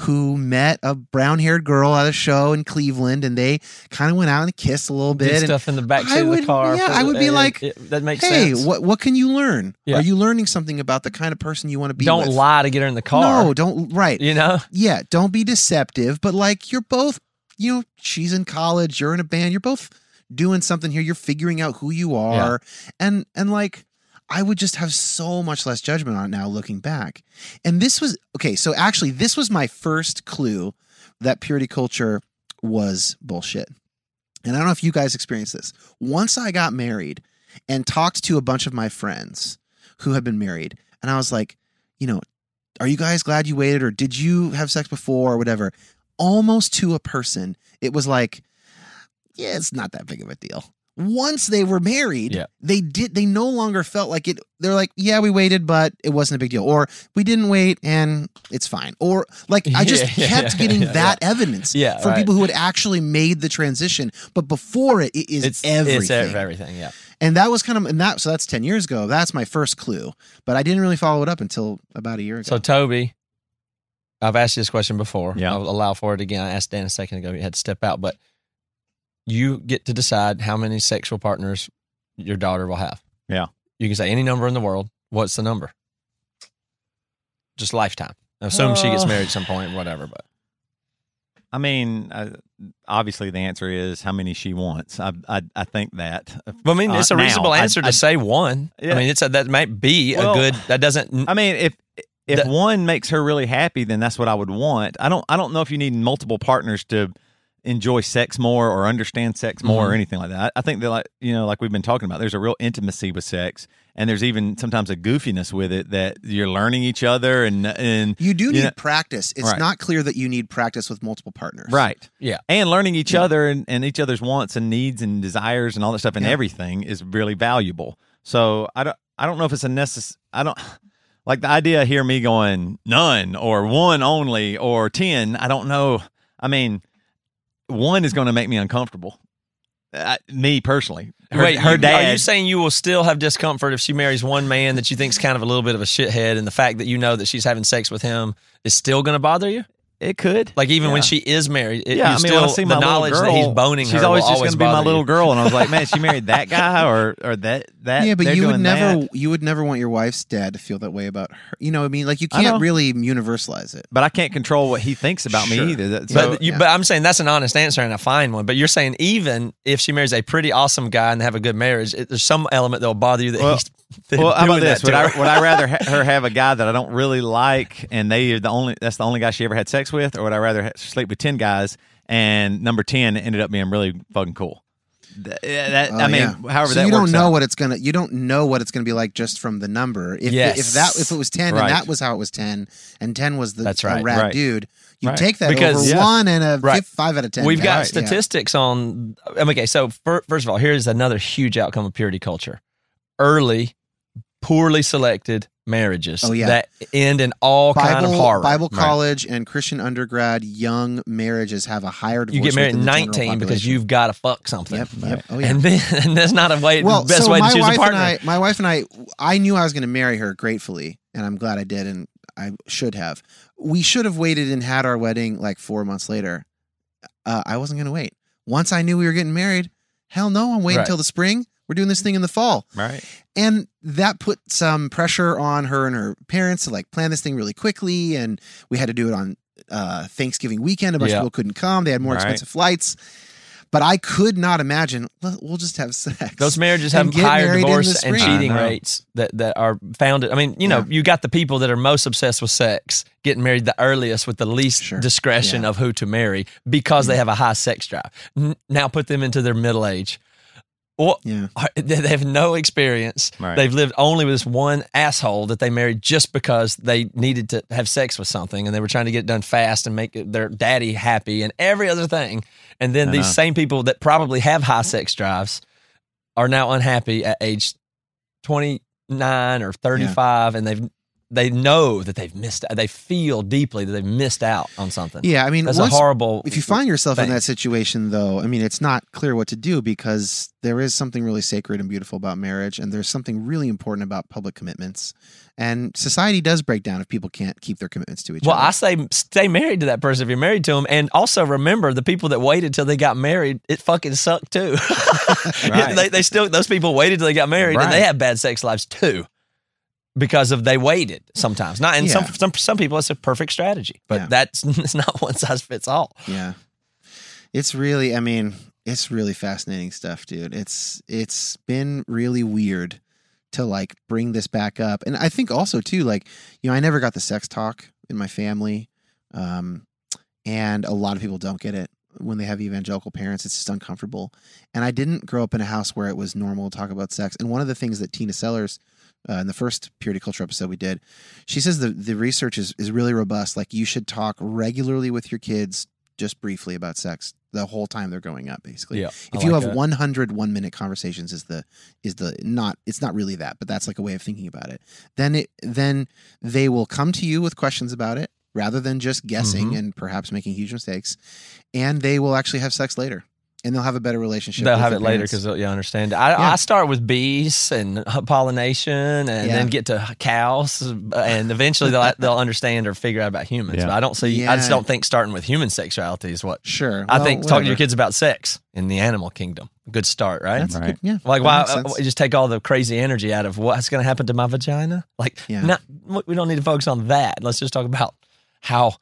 E: who met a brown haired girl at a show in Cleveland and they kind of went out and kissed a little bit.
A: Did
E: and
A: stuff in the back
E: I
A: seat of the car
E: yeah, I would be
A: it-
E: like,
A: it- that makes
E: hey,
A: sense
E: what what can you learn?
A: Yeah.
E: Are you learning something about the kind of person you want to be?
A: don't
E: with?
A: lie to get her in the car
E: No, don't. Right.
A: you know
E: Yeah, don't be deceptive. But like, you're both. You know, she's in college. You're in a band. You're both doing something here. You're figuring out who you are, and and like. I would just have so much less judgment on it now looking back. And this was okay. So actually, this was my first clue that purity culture was bullshit. And I don't know if you guys experienced this. Once I got married and talked to a bunch of my friends who had been married, and I was like, you know, are you guys glad you waited or did you have sex before or whatever? Almost to a person, it was like, yeah, it's not that big of a deal. Once they were married,
A: Yeah.
E: they did they no longer felt like it they're like, yeah, we waited, but it wasn't a big deal. Or we didn't wait and it's fine. Or like I just *laughs*
A: Yeah, yeah,
E: kept
A: yeah,
E: getting
A: yeah,
E: that evidence
A: Yeah,
E: from
A: right.
E: people who had actually made the transition. But before it, it is
A: it's
E: everything.
A: it's everything yeah
E: And that was kind of and that so that's 10 years ago. That's my first clue. But I didn't really follow it up until about a year ago.
A: So Toby, I've asked you this question before.
D: Yeah.
A: I'll allow for it again. I asked Dan a second ago. He had to step out, but you get to decide how many sexual partners your daughter will have.
D: Yeah.
A: You can say any number in the world. What's the number? Just lifetime. Assume she gets
D: Uh.
A: married at some point, whatever. But
D: I mean, uh, obviously the answer is how many she wants. I I, I think that.
A: But I mean,
D: Uh,
A: it's a reasonable
D: I-
A: answer
D: I-
A: to say one.
D: Yeah.
A: I mean, it's a, that might be
D: Well,
A: a good. That doesn't.
D: I mean, if if
A: That-
D: one makes her really happy, then that's what I would want. I don't I don't know if you need multiple partners to enjoy sex more or understand sex more
A: Mm-hmm.
D: or anything like that. I, I think that like you know, like we've been talking about, there's a real intimacy with sex, and there's even sometimes a goofiness with it that you're learning each other and and
E: you do need
D: know-
E: practice. It's
D: Right.
E: not clear that you need practice with multiple partners.
D: right,
A: Yeah.
D: and learning each other and, and each other's wants and needs and desires and all that stuff and
E: Yeah.
D: everything is really valuable. So I don't I don't know if it's a necess I don't like the idea here me going none or one only or ten. I don't know. I mean, one is going to make me uncomfortable. Uh, me personally, her,
A: Wait,
D: her
A: you-
D: dad.
A: Are you saying you will still have discomfort if she marries one man that you think's kind of a little bit of a shithead, and the fact that you know that she's having sex with him is still going to bother you?
D: It could.
A: Like even when she is married, it,
D: yeah,
A: you
D: I mean,
A: still
D: when I see
A: the
D: my little
A: knowledge
D: girl,
A: that he's boning
D: she's
A: her She's
D: always
A: will
D: just gonna be my
A: bother
D: little
A: you.
D: girl, and I was like, man, she married that *laughs* guy or or that that.
E: Yeah, but you would never
D: that.
E: you would never want your wife's dad to feel that way about her. You know, what I mean, like you can't really universalize it.
D: But I can't control what he thinks about
E: Sure.
D: me either. That- So
A: But, you,
E: yeah.
A: but I'm saying that's an honest answer and a fine one. But you're saying even if she marries a pretty awesome guy and they have a good marriage, it, there's some element that will bother you that
D: Well-
A: he's *laughs*
D: Well, how about this? Would I, would I rather *laughs* ha- her have a guy that I don't really like, and they are the only that's the only guy she ever had sex with, or would I rather sleep with ten guys and number ten ended up being really fucking cool? Th- yeah, that,
E: Oh,
D: I mean,
E: yeah.
D: however
E: so
D: that
E: you don't know
D: out.
E: what it's gonna. You don't know what it's gonna be like just from the number. If
A: Yes.
E: if that if it was ten
D: Right.
E: and that was how it was ten, and ten was the
A: That's right.
E: rad
D: Right.
E: dude, you
D: Right.
E: take that
A: Because-
E: over
D: Yeah.
E: one and a
A: Right.
E: five out of ten.
A: We've got
E: Yeah.
A: statistics on. um, Okay, so fir- first of all, here's another huge outcome of purity culture. Early, poorly selected marriages
E: Oh, yeah.
A: that end in all kind of horror.
E: Bible college and Christian undergrad young marriages have a higher divorce
A: you get married at
E: than the general
A: 19 because you've got to fuck something.
E: Yep, yep. Oh, yeah.
A: And then *laughs* and that's not a way
E: well,
A: best
E: so
A: way to choose a partner.
E: I, my wife and I, I knew I was going to marry her gratefully, and I'm glad I did, and I should have. We should have waited and had our wedding like four months later. Uh, I wasn't going to wait. Once I knew we were getting married, hell no, I'm waiting
A: Right.
E: until the spring. We're doing this thing in the fall.
D: Right.
E: And that put some pressure on her and her parents to like plan this thing really quickly. And we had to do it on uh, Thanksgiving weekend. A bunch
A: Yeah.
E: of people couldn't come. They had more
D: Right.
E: expensive flights. But I could not imagine, "Well, we'll just have sex.
A: Those marriages have
E: and
A: higher
E: married
A: divorce and cheating
D: I know.
A: rates that, that are founded. I mean, you know,
E: Yeah.
A: you got the people that are most obsessed with sex getting married the earliest with the least
E: Sure.
A: discretion
E: Yeah.
A: of who to marry because they have a high sex drive. N- now put them into their middle age. Or
E: Yeah.
A: are- *laughs* they they have no experience.
D: Right.
A: They've lived only with this one asshole that they married just because they needed to have sex with something and they were trying to get it done fast and make their daddy happy and every other thing. And then
D: I
A: these
D: know.
A: same people that probably have high sex drives are now unhappy at age 29 or 35 and they've they know that they've missed they feel deeply that they've missed out on something.
E: Yeah. I mean,
A: That's
E: once,
A: a horrible
E: If you find yourself in that situation, though, I mean, it's not clear what to do because there is something really sacred and beautiful about marriage, and there's something really important about public commitments. And society does break down if people can't keep their commitments to each other. Well.
A: I say stay married to that person if you're married to them, and also remember the people that waited till they got married. It fucking sucked too. *laughs* *laughs*
D: Right.
A: they, they still those people waited till they got married, and they
D: Right.
A: have bad sex lives too because of they waited sometimes. Not and some
E: Yeah.
A: some some people it's a perfect strategy, but
E: Yeah.
A: that's *laughs* it's not one size fits all.
E: Yeah. It's really I mean, it's really fascinating stuff, dude. It's it's been really weird to like bring this back up. And I think also too like, you know, I never got the sex talk in my family. Um and a lot of people don't get it when they have evangelical parents. It's just uncomfortable. And I didn't grow up in a house where it was normal to talk about sex. And one of the things that Tina Sellers uh, in the first purity culture episode we did, she says the the research is is really robust. Like you should talk regularly with your kids, just briefly about sex the whole time they're growing up. Basically,
A: Yeah,
E: If you have
A: that.
E: 100 one minute conversations, is the is the not it's not really that, but that's like a way of thinking about it. Then it then they will come to you with questions about it rather than just guessing
A: Mhm.
E: and perhaps making huge mistakes, and they will actually have sex later, and they'll have a better relationship.
A: They'll have it later because you understand. I,
E: Yeah.
A: I start with bees and *laughs* pollination, and
E: Yeah.
A: then get to cows, and eventually they'll *laughs* they'll understand or figure out about humans.
D: Yeah.
A: But I don't see. I just don't think starting with human sexuality is what
E: Sure,
A: I
E: well,
A: think. Talking to your kids about sex in the animal kingdom, good start, right?
E: That's
D: Right.
E: good. Yeah,
A: like
E: that
A: why
E: makes
A: uh, just take all the crazy energy out of what's going to happen to my vagina? Like,
E: Yeah.
A: not we don't need to focus on that. Let's just talk about how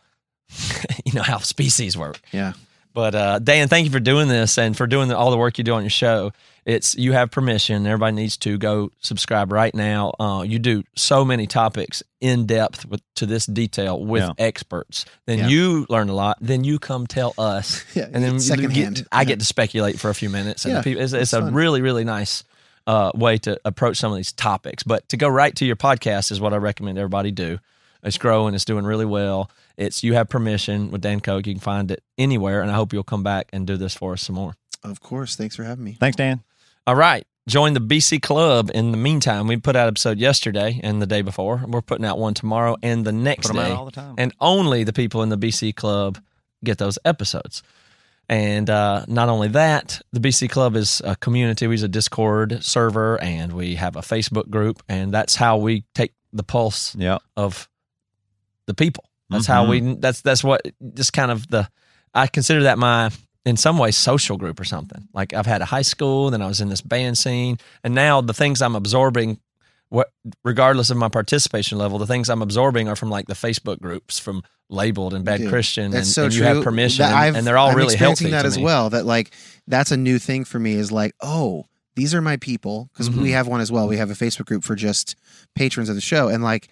A: *laughs* you know how species work.
E: Yeah.
A: But uh, Dan, thank you for doing this and for doing the, all the work you do on your show. It's you have permission. Everybody needs to go subscribe right now. Uh, you do so many topics in depth with to this detail with
D: Yeah.
A: experts. Then
E: Yeah.
A: you learn a lot. Then you come tell us, *laughs*
E: Yeah,
A: and then
E: secondhand.
A: get, I get to speculate for a few minutes. And
E: Yeah,
A: people, it's, it's
E: it's
A: a
E: fun.
A: really really nice uh, way to approach some of these topics. But to go right to your podcast is what I recommend everybody do. It's growing. It's doing really well. It's you have permission with Dan Koch. You can find it anywhere, and I hope you'll come back and do this for us some more.
E: Of course. Thanks for having me.
D: Thanks, Dan.
A: All right. Join the BC Club. In the meantime, we put out episode yesterday and the day before. We're putting out one tomorrow and the next
D: Put 'em out
A: day.
D: all the time.
A: And only the people in the BC Club get those episodes. And uh, not only that, the BC Club is a community. We use a Discord server and we have a Facebook group, and that's how we take the pulse
D: Yeah.
A: of the people. That's how we. That's that's what just kind of the. I consider that my in some ways social group or something. Like I've had a high school, then I was in this band scene, and now the things I'm absorbing, what regardless of my participation level, the things I'm absorbing are from like the Facebook groups from labeled and bad
E: Dude,
A: Christian, and,
E: so
A: and you have permission, and, and they're all
E: I'm
A: really helping
E: that as
A: me.
E: well. That like that's a new thing for me. Is like, oh, these are my people because
A: Mhm.
E: we have one as well. We have a Facebook group for just patrons of the show, and like.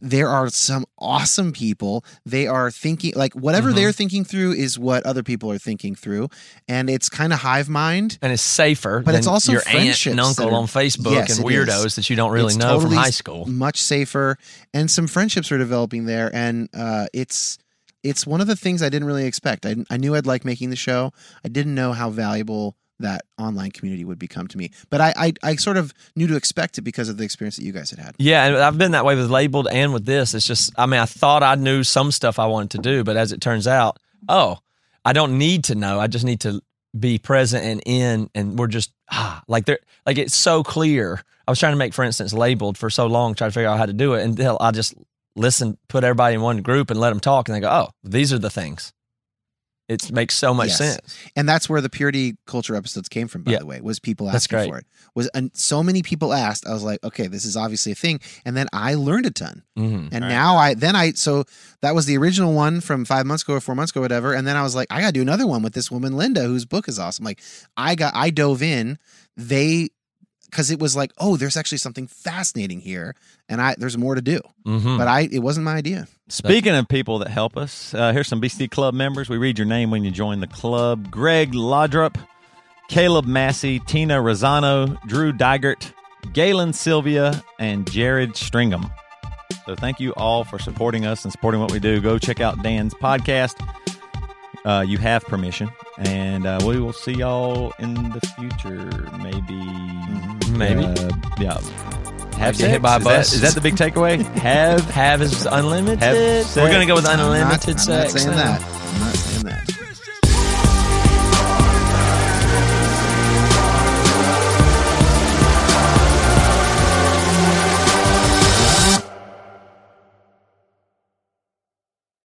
E: There are some awesome people. They are thinking like whatever
A: Mhm.
E: they're thinking through is what other people are thinking through, and it's kind of hive mind.
A: And it's safer,
E: But it's also
A: your aunt and uncle
E: are-
A: on Facebook
E: Yes,
A: and
E: it is.
A: weirdos that you don't really
E: It's
A: know from high school.
E: much safer and some friendships are developing there and uh, it's it's one of the things i didn't really expect I, I knew i'd like making the show i didn't know how valuable that online community would become to me. But I, I, I sort of knew to expect it because of the experience that you guys had had.
A: Yeah, and I've been that way with labeled and with this. It's just, I mean, I thought I knew some stuff I wanted to do, but as it turns out, oh, I don't need to know. I just need to be present and in, and we're just ah, like they're like it's so clear. I was trying to make, for instance, labeled for so long, trying to figure out how to do it, until I just listen, put everybody in one group, and let them talk, and they go, oh, these are the things. It makes so much
E: Yes.
A: sense.
E: And that's where the purity culture episodes came from, by
A: Yeah.
E: the way, was people
A: That's
E: asking
A: great.
E: for it. Was and so many people asked, I was like, okay, this is obviously a thing. And then I learned a ton.
A: Mm-hmm.
E: And now I then I so that was the original one from five months ago or four months ago, whatever. And then I was like, I gotta do another one with this woman Linda, whose book is awesome. Like I got I dove in. They because it was like, oh, there's actually something fascinating here, and I there's more to do.
A: Mm-hmm.
E: But I it wasn't my idea.
D: Speaking of people that help us, uh, here's some BC Club members. We read your name when you join the club Greg Laudrup, Caleb Massey, Tina Rosano, Drew Digert, Galen Sylvia, and Jared Stringham. So thank you all for supporting us and supporting what we do. Go check out Dan's podcast. Uh, you have permission, and uh, we will see y'all in the future. Maybe,
A: Maybe.
D: uh, yeah. Have
A: get hit by a
D: Is
A: bus.
D: Is that the big takeaway? *laughs* Have
A: Have is unlimited.
D: Have
A: We're gonna go with
E: I'm not-
A: unlimited
E: I'm not
A: sex.
E: saying
A: now.
E: that. I'm not